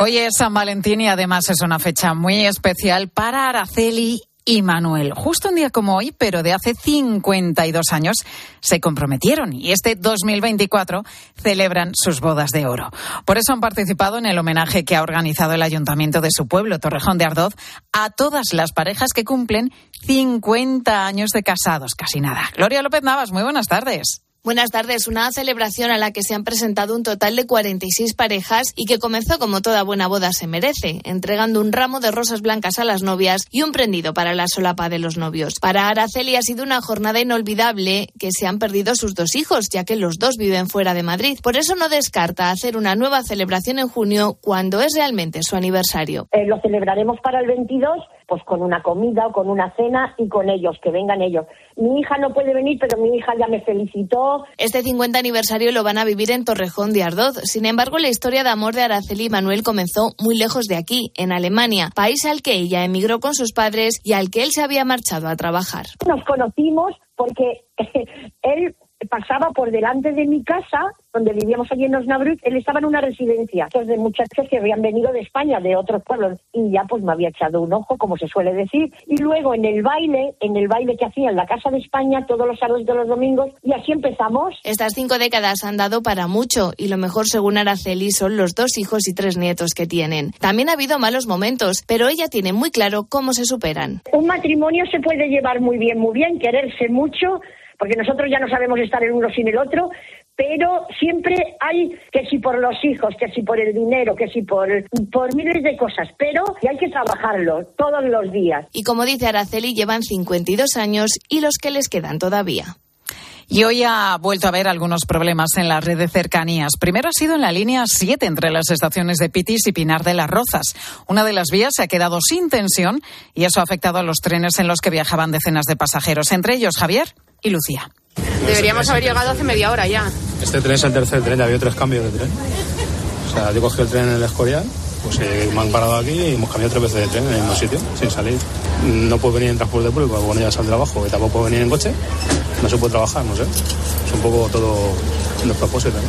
Hoy es San Valentín y además es una fecha muy especial para Araceli y Manuel. Justo un día como hoy, pero de hace 52 años, se comprometieron y este 2024 celebran sus bodas de oro. Por eso han participado en el homenaje que ha organizado el ayuntamiento de su pueblo, Torrejón de Ardoz, a todas las parejas que cumplen 50 años de casados, casi nada. Gloria López Navas, muy buenas tardes. Buenas tardes. Una celebración a la que se han presentado un total de 46 parejas y que comenzó como toda buena boda se merece, entregando un ramo de rosas blancas a las novias y un prendido para la solapa de los novios. Para Araceli ha sido una jornada inolvidable que se han perdido sus dos hijos, ya que los dos viven fuera de Madrid. Por eso no descarta hacer una nueva celebración en junio cuando es realmente su aniversario. Eh, lo celebraremos para el 22 pues con una comida o con una cena y con ellos, que vengan ellos. Mi hija no puede venir, pero mi hija ya me felicitó. Este 50 aniversario lo van a vivir en Torrejón de Ardoz. Sin embargo, la historia de amor de Araceli y Manuel comenzó muy lejos de aquí, en Alemania, país al que ella emigró con sus padres y al que él se había marchado a trabajar. Nos conocimos porque él pasaba por delante de mi casa, donde vivíamos allí en Osnabrück, él estaba en una residencia Estos de muchachos que habían venido de España, de otros pueblos, y ya pues me había echado un ojo, como se suele decir. Y luego en el baile, en el baile que hacía en la Casa de España, todos los sábados todos los domingos, y así empezamos. Estas cinco décadas han dado para mucho, y lo mejor, según Araceli, son los dos hijos y tres nietos que tienen. También ha habido malos momentos, pero ella tiene muy claro cómo se superan. Un matrimonio se puede llevar muy bien, muy bien, quererse mucho, porque nosotros ya no sabemos estar el uno sin el otro, pero siempre hay que si por los hijos, que si por el dinero, que si por, por miles de cosas, pero hay que trabajarlo todos los días. Y como dice Araceli, llevan 52 años y los que les quedan todavía. Y hoy ha vuelto a haber algunos problemas en la red de cercanías. Primero ha sido en la línea 7 entre las estaciones de Pitis y Pinar de las Rozas. Una de las vías se ha quedado sin tensión y eso ha afectado a los trenes en los que viajaban decenas de pasajeros, entre ellos Javier y Lucía. Deberíamos haber llegado hace media hora ya. Este tren es el tercer tren, ya había tres cambios de tren. O sea, yo cogí el tren en el Escorial, pues eh, me han parado aquí y hemos cambiado tres veces de tren en el mismo sitio, sin salir. No puedo venir en transporte público, porque bueno, ya sal trabajo, y tampoco puedo venir en coche, no se puede trabajar, no sé. Es un poco todo los propósitos.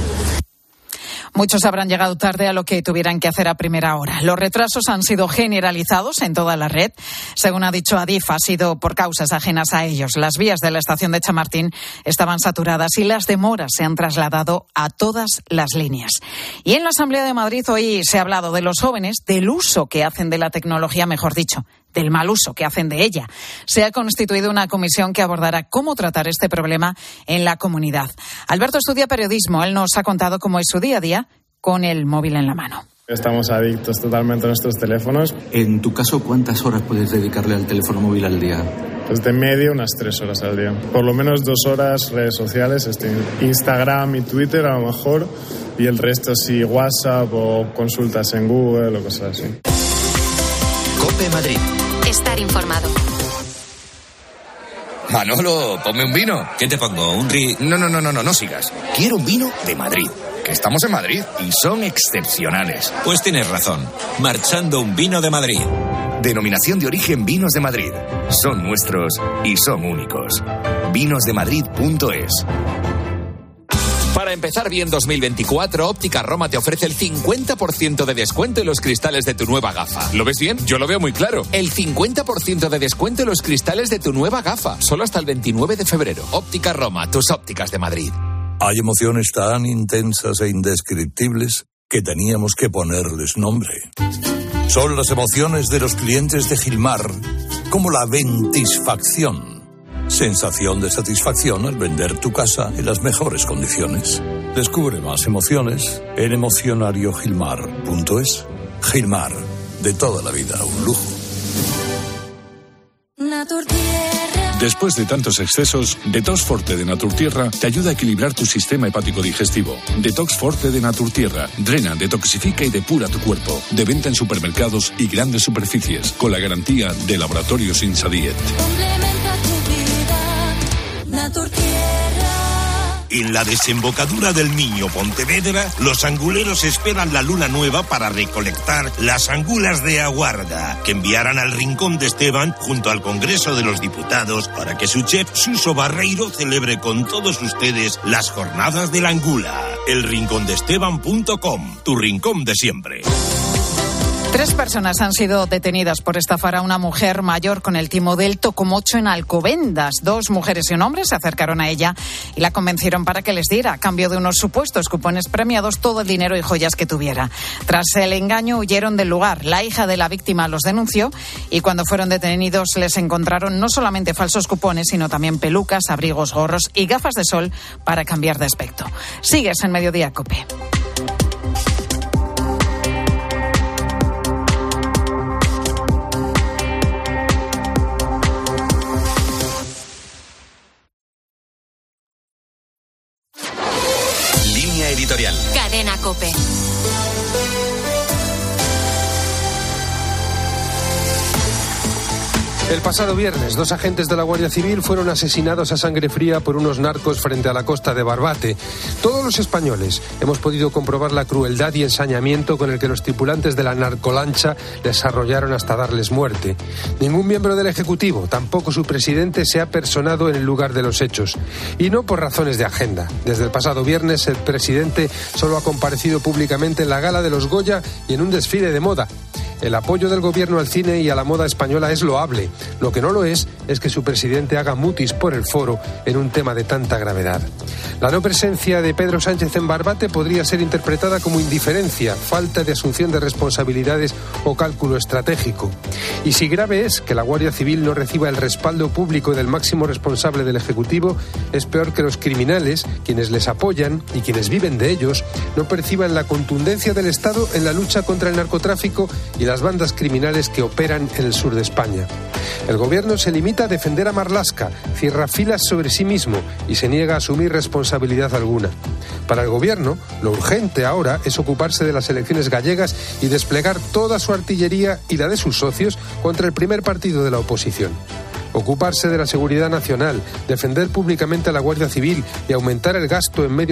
Muchos habrán llegado tarde a lo que tuvieran que hacer a primera hora. Los retrasos han sido generalizados en toda la red. Según ha dicho Adif, ha sido por causas ajenas a ellos. Las vías de la estación de Chamartín estaban saturadas y las demoras se han trasladado a todas las líneas. Y en la Asamblea de Madrid hoy se ha hablado de los jóvenes, del uso que hacen de la tecnología, mejor dicho, del mal uso que hacen de ella. Se ha constituido una comisión que abordará cómo tratar este problema en la comunidad. Alberto estudia periodismo. Él nos ha contado cómo es su día a día con el móvil en la mano. Estamos adictos totalmente a nuestros teléfonos. En tu caso, ¿cuántas horas puedes dedicarle al teléfono móvil al día? Pues de media unas tres horas al día. Por lo menos dos horas redes sociales, este, Instagram y Twitter a lo mejor, y el resto sí WhatsApp o consultas en Google o cosas así. Cope Madrid. Estar informado. Manolo, ponme un vino. ¿Qué te pongo? ¿Un ri...? No, no, no, no, no, no sigas. Quiero un vino de Madrid. Que estamos en Madrid y son excepcionales. Pues tienes razón. Marchando un vino de Madrid. Denominación de origen Vinos de Madrid. Son nuestros y son únicos. Vinosdemadrid.es. Para empezar bien 2024, Óptica Roma te ofrece el 50% de descuento en los cristales de tu nueva gafa. ¿Lo ves bien? Yo lo veo muy claro. El 50% de descuento en los cristales de tu nueva gafa. Solo hasta el 29 de febrero. Óptica Roma, tus ópticas de Madrid. Hay emociones tan intensas e indescriptibles que teníamos que ponerles nombre. Son las emociones de los clientes de Gilmar, como la ventisfacción. Sensación de satisfacción al vender tu casa en las mejores condiciones. Descubre más emociones en emocionariogilmar.es. Gilmar, de toda la vida, un lujo. Después de tantos excesos, Detox Forte de Naturtierra te ayuda a equilibrar tu sistema hepático digestivo. Detox Forte de Naturtierra drena, detoxifica y depura tu cuerpo. De venta en supermercados y grandes superficies, con la garantía de Laboratorios Insadiet. En la desembocadura del Niño Pontevedra, los anguleros esperan la luna nueva para recolectar las angulas de aguarda, que enviarán al Rincón de Esteban junto al Congreso de los Diputados para que su chef Suso Barreiro celebre con todos ustedes las jornadas de la angula. Elrincondeesteban.com, tu rincón de siempre. Tres personas han sido detenidas por estafar a una mujer mayor con el timo del Tocomocho en Alcobendas. Dos mujeres y un hombre se acercaron a ella y la convencieron para que les diera, a cambio de unos supuestos cupones premiados, todo el dinero y joyas que tuviera. Tras el engaño huyeron del lugar. La hija de la víctima los denunció y cuando fueron detenidos les encontraron no solamente falsos cupones, sino también pelucas, abrigos, gorros y gafas de sol para cambiar de aspecto. Sigues en Mediodía Cope. Cope. El pasado viernes, dos agentes de la Guardia Civil fueron asesinados a sangre fría por unos narcos frente a la costa de Barbate. Todos los españoles hemos podido comprobar la crueldad y ensañamiento con el que los tripulantes de la narcolancha desarrollaron hasta darles muerte. Ningún miembro del Ejecutivo, tampoco su presidente, se ha personado en el lugar de los hechos. Y no por razones de agenda. Desde el pasado viernes, el presidente solo ha comparecido públicamente en la gala de los Goya y en un desfile de moda. El apoyo del gobierno al cine y a la moda española es loable. Lo que no lo es es que su presidente haga mutis por el foro en un tema de tanta gravedad. La no presencia de Pedro Sánchez en Barbate podría ser interpretada como indiferencia, falta de asunción de responsabilidades o cálculo estratégico. Y si grave es que la Guardia Civil no reciba el respaldo público del máximo responsable del Ejecutivo, es peor que los criminales, quienes les apoyan y quienes viven de ellos, no perciban la contundencia del Estado en la lucha contra el narcotráfico y las bandas criminales que operan en el sur de España. El gobierno se limita a defender a Marlasca, cierra filas sobre sí mismo y se niega a asumir responsabilidad alguna. Para el gobierno, lo urgente ahora es ocuparse de las elecciones gallegas y desplegar toda su artillería y la de sus socios contra el primer partido de la oposición ocuparse de la seguridad nacional, defender públicamente a la Guardia Civil y aumentar el gasto en medios